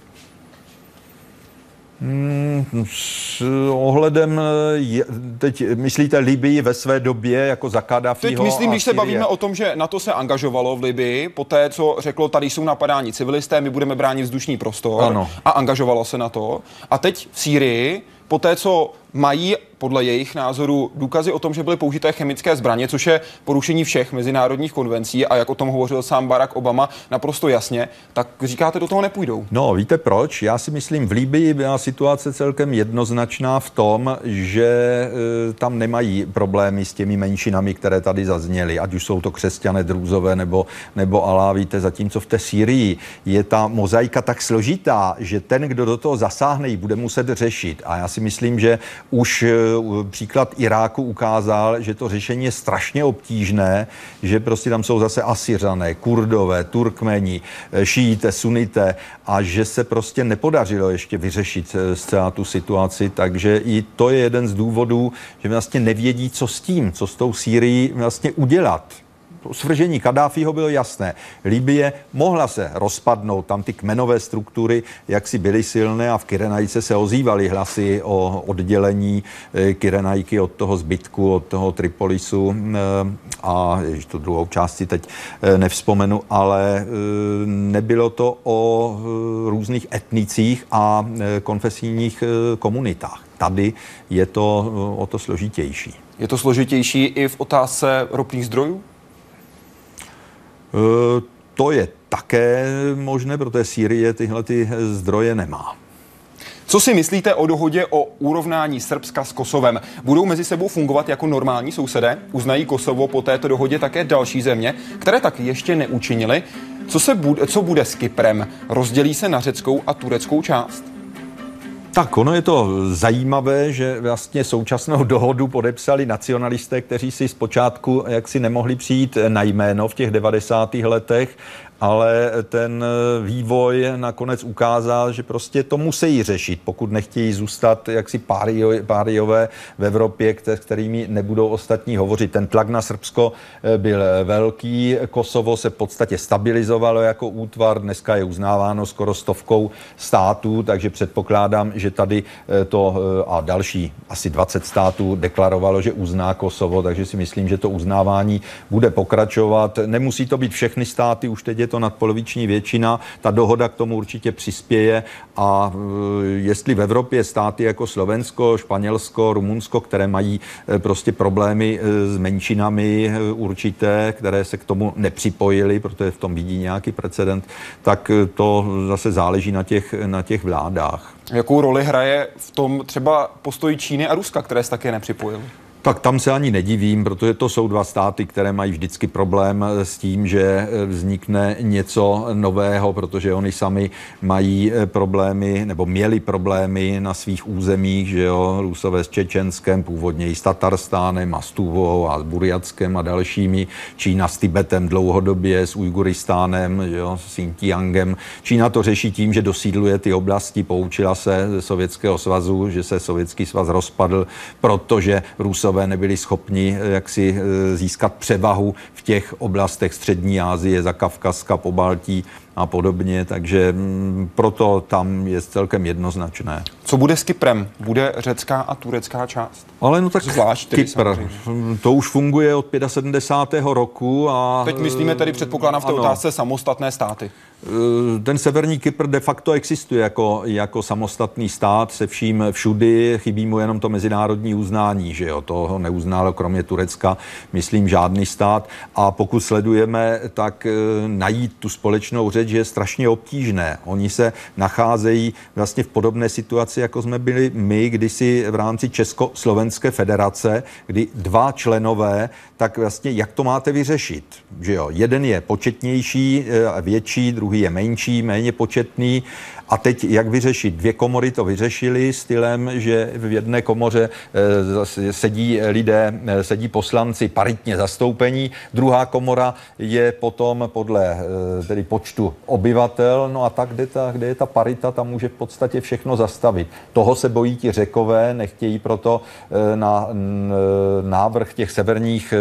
Hmm, s ohledem, teď myslíte Libii ve své době jako za Kadáfího Teď myslím, když se bavíme o tom, že na to se angažovalo v Libii, po té, co řeklo, tady jsou napadáni civilisté, my budeme bránit vzdušný prostor ano. a angažovalo se na to. A teď v Sýrii, po té, co mají podle jejich názoru důkazy o tom, že byly použité chemické zbraně, což je porušení všech mezinárodních konvencí a jak o tom hovořil sám Barack Obama naprosto jasně, tak říkáte, do toho nepůjdou. No, víte proč? Já si myslím, v Líbii byla situace celkem jednoznačná v tom, že e, tam nemají problémy s těmi menšinami, které tady zazněly, ať už jsou to křesťané, drůzové nebo, nebo alávíte, zatímco v té Syrii je ta mozaika tak složitá, že ten, kdo do toho zasáhne, ji bude muset řešit. A já si myslím, že už e, příklad Iráku ukázal, že to řešení je strašně obtížné, že prostě tam jsou zase Asiřané, Kurdové, Turkmeni, eh, šíjíte, sunité a že se prostě nepodařilo ještě vyřešit eh, zcela tu situaci, takže i to je jeden z důvodů, že vlastně nevědí, co s tím, co s tou Sýrií vlastně udělat svržení Kadáfího bylo jasné. Libie mohla se rozpadnout, tam ty kmenové struktury jak si byly silné a v Kyrenajce se ozývaly hlasy o oddělení eh, Kyrenajky od toho zbytku, od toho Tripolisu eh, a jež tu druhou části teď eh, nevzpomenu, ale nebylo to o různých etnicích a konfesijních komunitách. Tady je to o to složitější. Je to složitější i v otázce ropných zdrojů? E, to je také možné, protože Sýrie tyhle ty zdroje nemá. Co si myslíte o dohodě o urovnání Srbska s Kosovem? Budou mezi sebou fungovat jako normální sousedé? Uznají Kosovo po této dohodě také další země, které tak ještě neučinili? Co, se bude, co bude s Kyprem? Rozdělí se na řeckou a tureckou část? Tak ono je to zajímavé, že vlastně současnou dohodu podepsali nacionalisté, kteří si zpočátku jaksi nemohli přijít na jméno v těch 90. letech ale ten eh, vývoj nakonec ukázal, že prostě to musí řešit, pokud nechtějí zůstat jaksi páriové v Evropě, s kterými nebudou ostatní hovořit. Ten tlak na Srbsko eh, byl velký, Kosovo se v podstatě stabilizovalo jako útvar, dneska je uznáváno skoro stovkou států, takže předpokládám, že tady eh, to a další asi 20 států deklarovalo, že uzná Kosovo, takže si myslím, že to uznávání bude pokračovat. Nemusí to být všechny státy, už teď je to nadpoloviční většina. Ta dohoda k tomu určitě přispěje a e, jestli v Evropě státy jako Slovensko, Španělsko, Rumunsko, které mají e, prostě problémy e, s menšinami určité, které se k tomu nepřipojily, protože v tom vidí nějaký precedent, tak to zase záleží na těch, na těch vládách. Jakou roli hraje v tom třeba postoj Číny a Ruska, které se také nepřipojily? Tak tam se ani nedivím, protože to jsou dva státy, které mají vždycky problém s tím, že vznikne něco nového, protože oni sami mají eh, problémy, nebo měli problémy na svých územích, že jo, Rusové s Čečenskem, původně i s Tatarstánem a s Tuvou a s Burjackem a dalšími, Čína s Tibetem dlouhodobě, s Ujguristánem, že jo, s Xinjiangem. Čína to řeší tím, že dosídluje ty oblasti, poučila se ze Sovětského svazu, že se Sovětský svaz rozpadl, protože Rusové Rusové nebyli schopni eh, jaksi eh, získat převahu v těch oblastech Střední Asie, Zakavkazka, Pobaltí a podobně, takže mm, proto tam je celkem jednoznačné. Co bude s Kyprem? Bude řecká a turecká část? Ale no tak Zvlášť Kypr, samozřejmě. to už funguje od 75. roku a... Teď myslíme tedy, předpokládám, v té ano. otázce samostatné státy. Eh, ten severní Kypr de facto existuje jako, jako samostatný stát se vším všudy, chybí mu jenom to mezinárodní uznání, že jo, to ho neuznalo kromě Turecka, myslím, žádný stát a pokud sledujeme, tak eh, najít tu společnou řeč je strašně obtížné. Oni se nacházejí vlastně v podobné situaci, jako jsme byli my kdysi v rámci Československé federace, kdy dva členové, tak vlastně jak to máte vyřešit, že jo, jeden je početnější, eh, větší, druhý je menší, méně početný a teď, jak vyřešit? Dvě komory to vyřešili stylem, že v jedné komoře e, sedí lidé, e, sedí poslanci paritně zastoupení, druhá komora je potom podle tedy počtu obyvatel, no a tak, kde, ta, kde je ta parita, tam může v podstatě všechno zastavit. Toho se bojí ti řekové, nechtějí proto na návrh těch severních,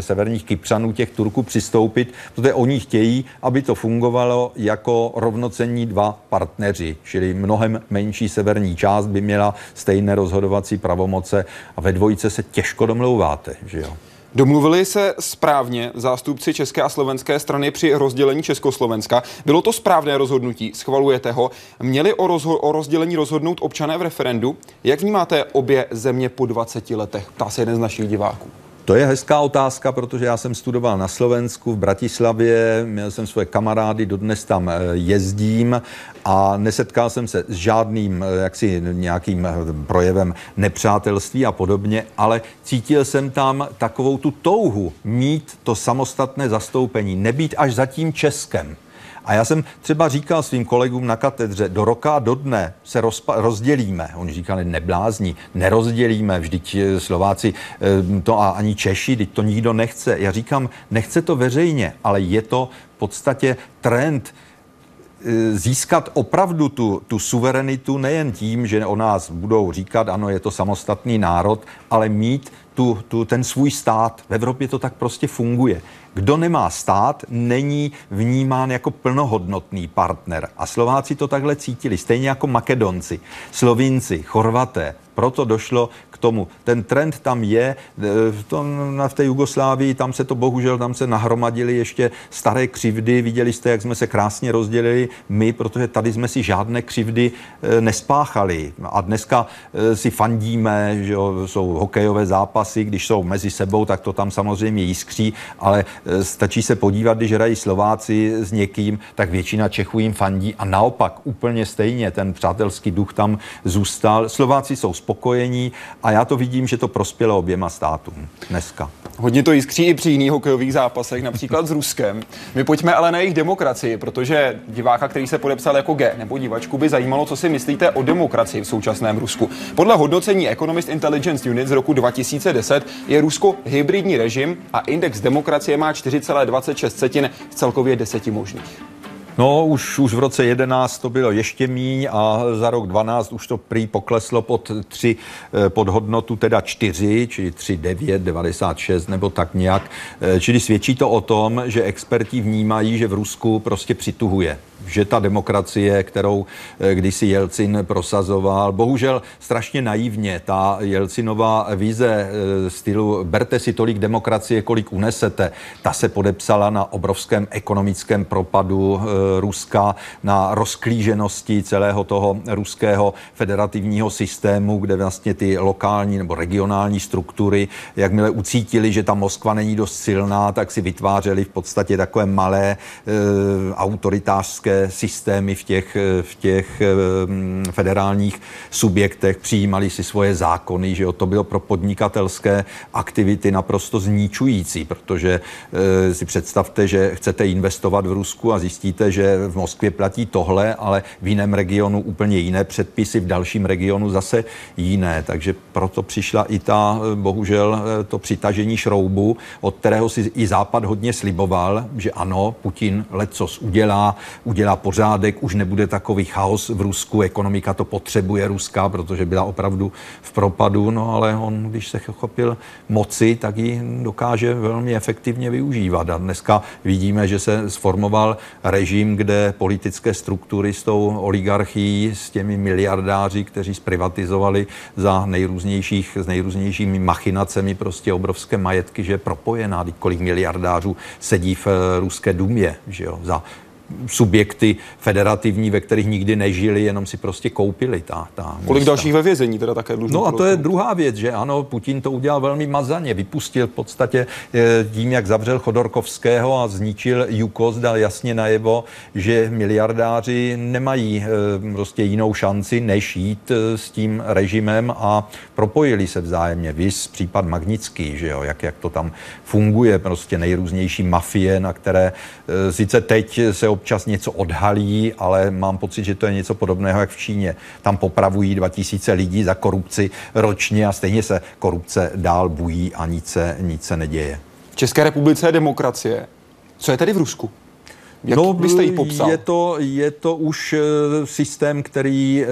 severních Kypřanů, těch Turků přistoupit, protože oni chtějí, aby to fungovalo jako rovnocení dva partneři partneři, čili mnohem menší severní část by měla stejné rozhodovací pravomoce a ve dvojice se těžko domlouváte, že jo? Domluvili se správně zástupci české a slovenské strany při rozdělení Československa. Bylo to správné rozhodnutí, schvalujete ho. Měli o, rozho- o rozdělení rozhodnout občané v referendu. Jak vnímáte obě země po 20 letech? Ptá se jeden z našich diváků. To je hezká otázka, protože já jsem studoval na Slovensku, v Bratislavě, měl jsem svoje kamarády, dodnes tam eh, jezdím a nesetkal jsem se s žádným eh, jaksi nějakým eh, projevem nepřátelství a podobně, ale cítil jsem tam takovou tu touhu mít to samostatné zastoupení, nebýt až za tím Českem. A já jsem třeba říkal svým kolegům na katedře, do roka do dne se rozpa- rozdělíme. Oni říkali, neblázní, nerozdělíme, vždyť eh, Slováci eh, to a ani Češi, teď to nikdo nechce. Já říkám, nechce to veřejně, ale je to v podstatě trend, eh, získat opravdu tu, tu suverenitu nejen tím, že o nás budou říkat, ano, je to samostatný národ, ale mít tu, tu, ten svůj stát. V Evropě to tak prostě funguje. Kdo nemá stát, není vnímán jako plnohodnotný partner. A Slováci to takhle cítili, stejně jako Makedonci, Slovinci, Chorvaté. Proto došlo tomu. Ten trend tam je, v, tom, v té Jugoslávii, tam se to bohužel, tam se nahromadili ještě staré křivdy, viděli jste, jak jsme se krásně rozdělili my, protože tady jsme si žádné křivdy nespáchali. A dneska si fandíme, že jo, jsou hokejové zápasy, když jsou mezi sebou, tak to tam samozřejmě jiskří, ale stačí se podívat, když hrají Slováci s někým, tak většina Čechů jim fandí a naopak úplně stejně ten přátelský duch tam zůstal. Slováci jsou spokojení a já to vidím, že to prospělo oběma státům dneska. Hodně to jiskří i při jiných hokejových zápasech, například s Ruskem. My pojďme ale na jejich demokracii, protože diváka, který se podepsal jako G nebo divačku, by zajímalo, co si myslíte o demokracii v současném Rusku. Podle hodnocení Economist Intelligence Unit z roku 2010 je Rusko hybridní režim a index demokracie má 4,26 z celkově deseti možných. No, už, už v roce 11 to bylo ještě míň a za rok 12 už to prý pokleslo pod 3, eh, pod hodnotu teda 4, čili 3, 9, 96 nebo tak nějak. Eh, čili svědčí to o tom, že experti vnímají, že v Rusku prostě přituhuje že ta demokracie, kterou eh, kdysi Jelcin prosazoval, bohužel strašně naivně, ta Jelcinová vize stylu berte si tolik demokracie, kolik unesete, ta se podepsala na obrovském ekonomickém propadu Ruska, na rozklíženosti celého toho ruského federativního systému, kde vlastně ty lokální nebo regionální struktury, jakmile ucítili, že ta Moskva není dost silná, tak si vytvářeli v podstatě takové malé e, autoritářské systémy v těch, v těch federálních subjektech, přijímali si svoje zákony, že jo, to bylo pro podnikatelské aktivity naprosto zničující, protože e, si představte, že chcete investovat v Rusku a zjistíte, že v Moskvě platí tohle, ale v jiném regionu úplně jiné předpisy, v dalším regionu zase jiné. Takže proto přišla i ta, bohužel, to přitažení šroubu, od kterého si i Západ hodně sliboval, že ano, Putin lecos udělá, udělá pořádek, už nebude takový chaos v Rusku, ekonomika to potřebuje Ruska, protože byla opravdu v propadu, no ale on, když se chopil moci, tak ji dokáže velmi efektivně využívat. A dneska vidíme, že se sformoval režim, kde politické struktury s tou oligarchií, s těmi miliardáři, kteří zprivatizovali za nejrůznějších, s nejrůznějšími machinacemi prostě obrovské majetky, že je propojená, kolik miliardářů sedí v eh, ruské dumě, že jo, za subjekty federativní, ve kterých nikdy nežili, jenom si prostě koupili ta, ta Kolik místa. dalších ve vězení teda také dlužno? No a to je druhá věc, že ano, Putin to udělal velmi mazaně, vypustil v podstatě eh, tím, jak zavřel Chodorkovského a zničil Jukos, dal jasně najevo, že miliardáři nemají eh, prostě jinou šanci, než jít eh, s tím režimem a propojili se vzájemně. Vys případ Magnický, že jo, jak, jak to tam funguje, prostě nejrůznější mafie, na které sice teď se občas něco odhalí, ale mám pocit, že to je něco podobného jak v Číně. Tam popravují 2000 lidí za korupci ročně a stejně se korupce dál bují a nic se, nic se neděje. V České republice je demokracie. Co je tedy v Rusku? Jak no, byste ji popsal? Je to, je to už eh, systém, který eh,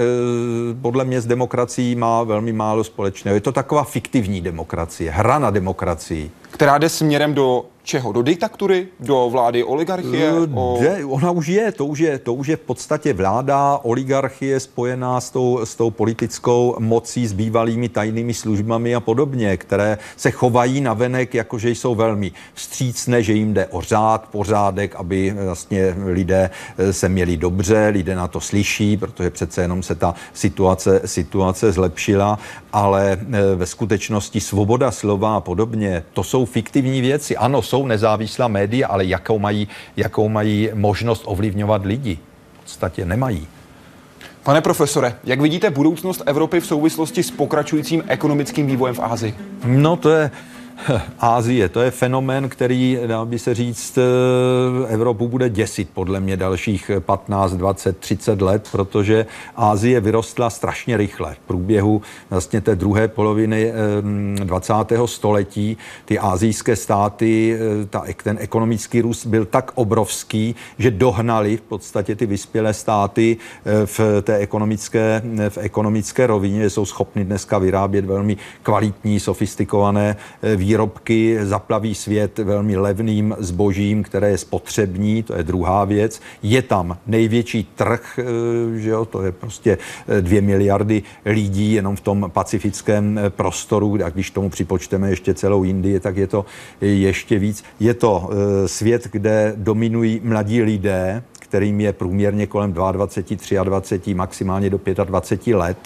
podle mě s demokracií má velmi málo společného. Je to taková fiktivní demokracie, hra na demokracii. Která jde směrem do čeho? Do diktatury? Do vlády oligarchie? Eh, o... De, ona už je to, už je, to už je v podstatě vláda, oligarchie spojená s tou, s tou politickou mocí, s bývalými tajnými službami a podobně, které se chovají na venek, jakože jsou velmi vstřícné, že jim jde o řád, pořádek, aby vlastně lidé eh, se měli dobře, lidé na to slyší, protože přece jenom se ta situace, situace zlepšila, ale eh, ve skutečnosti svoboda slova a podobně, to jsou fiktivní věci. Ano, jsou jsou nezávislá média, ale jakou mají, jakou mají možnost ovlivňovat lidi? V podstatě nemají. Pane profesore, jak vidíte budoucnost Evropy v souvislosti s pokračujícím ekonomickým vývojem v Ázii? No to je Ázie, to je fenomén, který, dá by se říct, eh, Evropu bude děsit podle mě dalších 15, 20, 30 let, protože Ázie vyrostla strašně rychle. V průběhu vlastně té druhé poloviny 20. Eh, století ty azijské státy, eh, ta, ten ekonomický růst byl tak obrovský, že dohnali v podstatě ty vyspělé státy v té ekonomické, v ekonomické rovině, jsou schopny dneska vyrábět velmi kvalitní, sofistikované výrobky výrobky zaplaví svět velmi levným zbožím, které je spotřební, to je druhá věc. Je tam největší trh, eh, že jo, to je prostě dvě miliardy lidí jenom v tom pacifickém prostoru, a když tomu připočteme ještě celou Indii, tak je to ještě víc. Je to svět, kde dominují mladí lidé, kterým je průměrně kolem 22, 23, maximálně do 25 let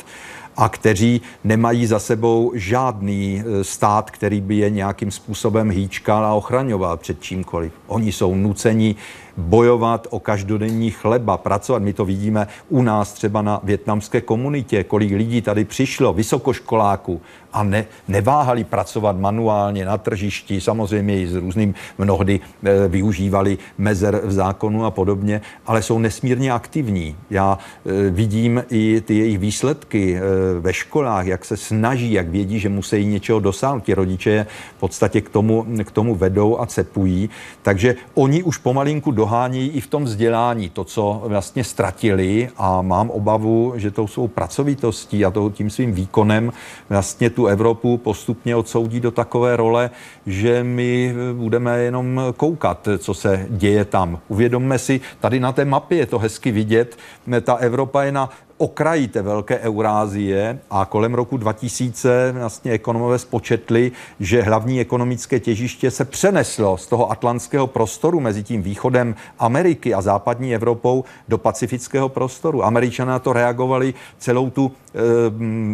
a kteří nemají za sebou žádný e, stát, který by je nějakým způsobem hýčkal a ochraňoval před čímkoliv. Oni jsou nuceni bojovat o každodenní chleba, pracovat. My to vidíme u nás třeba na větnamské komunitě, kolik lidí tady přišlo, vysokoškoláků a ne, neváhali pracovat manuálně na tržišti, samozřejmě i s různým mnohdy e, využívali mezer v zákonu a podobně, ale jsou nesmírně aktivní. Já e, vidím i ty jejich výsledky e, ve školách, jak se snaží, jak vědí, že musí něčeho dosáhnout. Ti rodiče je v podstatě k tomu, k tomu vedou a cepují. Takže oni už pomalinku dohání i v tom vzdělání to, co vlastně ztratili a mám obavu, že tou svou pracovitostí a to, tím svým výkonem vlastně tu Evropu postupně odsoudí do takové role, že my budeme jenom koukat, co se děje tam. Uvědomme si, tady na té mapě je to hezky vidět, ta Evropa je na okraji té velké Eurázie a kolem roku 2000 vlastně ekonomové spočetli, že hlavní ekonomické těžiště se přeneslo z toho atlantského prostoru mezi tím východem Ameriky a západní Evropou do pacifického prostoru. Američané na to reagovali celou tu e,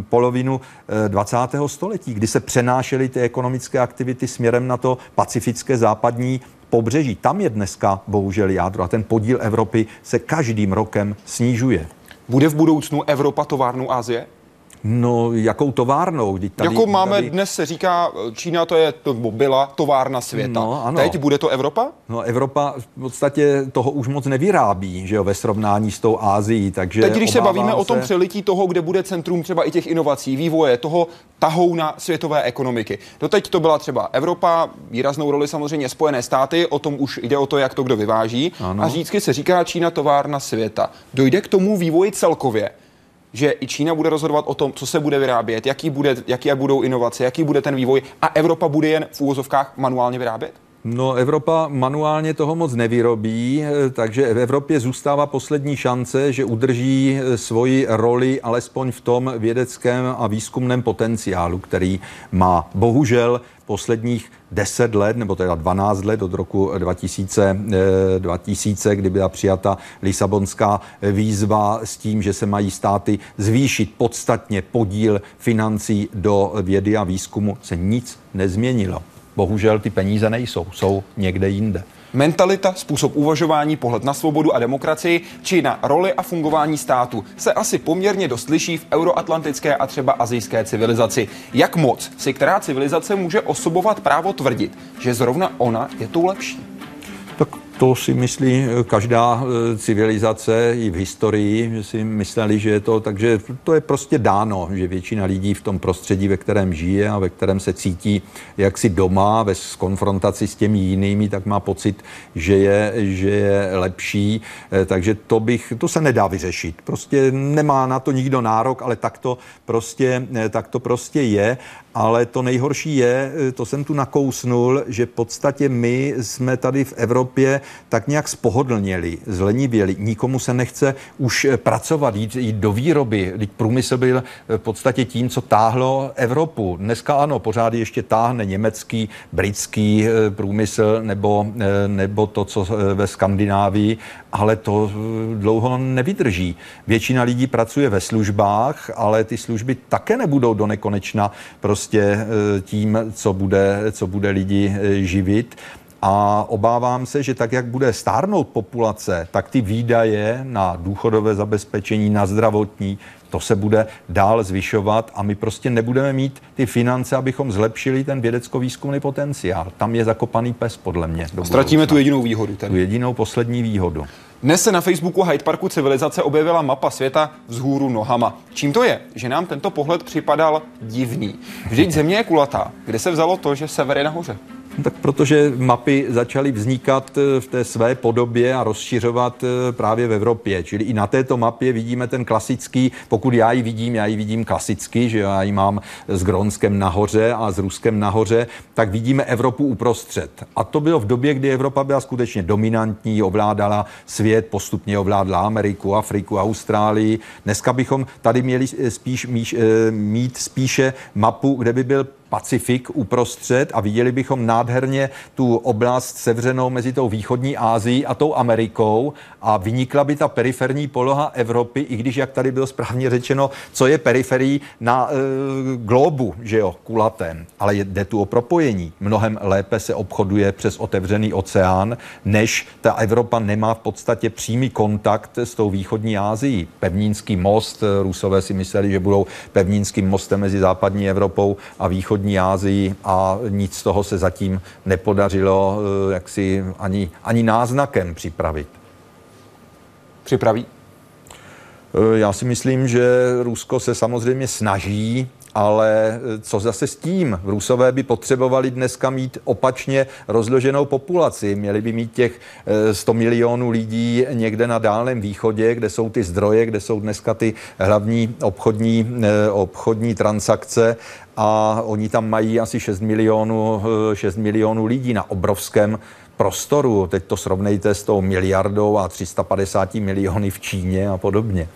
polovinu e, 20. století, kdy se přenášely ty ekonomické aktivity směrem na to pacifické západní pobřeží. Tam je dneska bohužel jádro a ten podíl Evropy se každým rokem snižuje. Bude v budoucnu Evropa továrnou Asie? No, jakou továrnou? Tady, jako máme tady... dnes se říká, Čína to je, to byla továrna světa. No, ano. Teď bude to Evropa? No, Evropa v podstatě toho už moc nevyrábí, že jo, ve srovnání s tou Ázií, takže Teď, když se bavíme se... o tom přelití toho, kde bude centrum třeba i těch inovací, vývoje, toho tahou na světové ekonomiky. Doteď to byla třeba Evropa, výraznou roli samozřejmě Spojené státy, o tom už jde o to, jak to kdo vyváží. Ano. A vždycky se říká Čína továrna světa. Dojde k tomu vývoji celkově že i Čína bude rozhodovat o tom, co se bude vyrábět, jaký, bude, jaký budou inovace, jaký bude ten vývoj a Evropa bude jen v úvozovkách manuálně vyrábět? No, Evropa manuálně toho moc nevyrobí, takže v Evropě zůstává poslední šance, že udrží svoji roli alespoň v tom vědeckém a výzkumném potenciálu, který má. Bohužel posledních 10 let, nebo teda 12 let od roku 2000, 2000 kdy byla přijata Lisabonská výzva s tím, že se mají státy zvýšit podstatně podíl financí do vědy a výzkumu, se nic nezměnilo. Bohužel ty peníze nejsou, jsou někde jinde. Mentalita, způsob uvažování, pohled na svobodu a demokracii či na roli a fungování státu se asi poměrně dost liší v euroatlantické a třeba azijské civilizaci. Jak moc si která civilizace může osobovat právo tvrdit, že zrovna ona je tou lepší? Tak to si myslí eh, každá eh, civilizace i v historii, že si mysleli, že je to, takže to je prostě dáno, že většina lidí v tom prostředí, ve kterém žije a ve kterém se cítí jaksi doma, ve konfrontaci s těmi jinými, tak má pocit, že je, že je lepší, eh, takže to bych, to se nedá vyřešit. Prostě nemá na to nikdo nárok, ale tak to prostě, tak to prostě je ale to nejhorší je, to jsem tu nakousnul, že v podstatě my jsme tady v Evropě tak nějak spohodlněli, zlenivěli. Nikomu se nechce už pracovat, jít, jít do výroby. Teď průmysl byl v podstatě tím, co táhlo Evropu. Dneska ano, pořád ještě táhne německý, britský eh, průmysl nebo, eh, nebo to, co eh, ve Skandinávii, ale to dlouho nevydrží. Většina lidí pracuje ve službách, ale ty služby také nebudou do nekonečna prostě tím, co bude, co bude lidi živit. A obávám se, že tak, jak bude stárnout populace, tak ty výdaje na důchodové zabezpečení, na zdravotní, to se bude dál zvyšovat a my prostě nebudeme mít ty finance, abychom zlepšili ten vědecko-výzkumný potenciál. Tam je zakopaný pes, podle mě. Ztratíme tu jedinou výhodu. Ten. Tu jedinou poslední výhodu. Dnes se na Facebooku Hyde Parku civilizace objevila mapa světa vzhůru nohama. Čím to je, že nám tento pohled připadal divný? Vždyť země je kulatá. Kde se vzalo to, že sever je nahoře? Tak protože mapy začaly vznikat eh, v té své podobě a rozšiřovat eh, právě v Evropě. Čili i na této mapě vidíme ten klasický, pokud já ji vidím, já ji vidím klasicky, že já ji mám s Grónskem nahoře a s Ruskem nahoře, tak vidíme Evropu uprostřed. A to bylo v době, kdy Evropa byla skutečně dominantní, ovládala svět, postupně ovládla Ameriku, Afriku, Austrálii. Dneska bychom tady měli eh, spíš mít spíše mapu, kde by byl Pacifik uprostřed a viděli bychom nádherně tu oblast sevřenou mezi tou východní Ázií a tou Amerikou a vynikla by ta periferní poloha Evropy, i když, jak tady bylo správně řečeno, co je periferií na e, globu, že jo, kulatém. Ale jde tu o propojení. Mnohem lépe se obchoduje přes otevřený oceán, než ta Evropa nemá v podstatě přímý kontakt s tou východní Ázií. Pevnínský most, Rusové si mysleli, že budou pevnínským mostem mezi západní Evropou a východní východní Ázii a nic z toho se zatím nepodařilo eh, jaksi ani, ani náznakem připravit. Připraví? Eh, já si myslím, že Rusko se samozřejmě snaží, ale eh, co zase s tím? Rusové by potřebovali dneska mít opačně rozloženou populaci. Měli by mít těch 100 milionů lidí někde na Dálném východě, kde jsou ty zdroje, kde jsou dneska ty hlavní obchodní, obchodní transakce a oni tam mají asi 6 milionů, 6 milionů lidí na obrovském prostoru. Teď to srovnejte s tou miliardou a 350 miliony v Číně a podobně.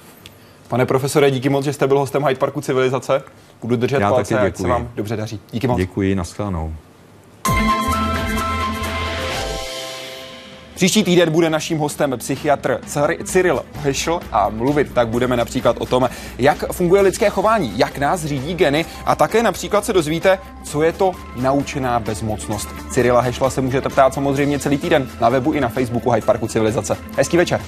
Pane profesore, díky moc, že jste byl hostem Hyde Parku Civilizace. Budu držet Já palce, ať se vám dobře daří. Díky moc. Děkuji, nashledanou. Příští týden bude naším hostem psychiatr Cyril Heschel a mluvit tak budeme například o tom, jak funguje lidské chování, jak nás řídí geny a také například se dozvíte, co je to naučená bezmocnost. Cyrila Hešla se můžete ptát samozřejmě celý týden na webu i na Facebooku Hyde Parku Civilizace. Hezký večer.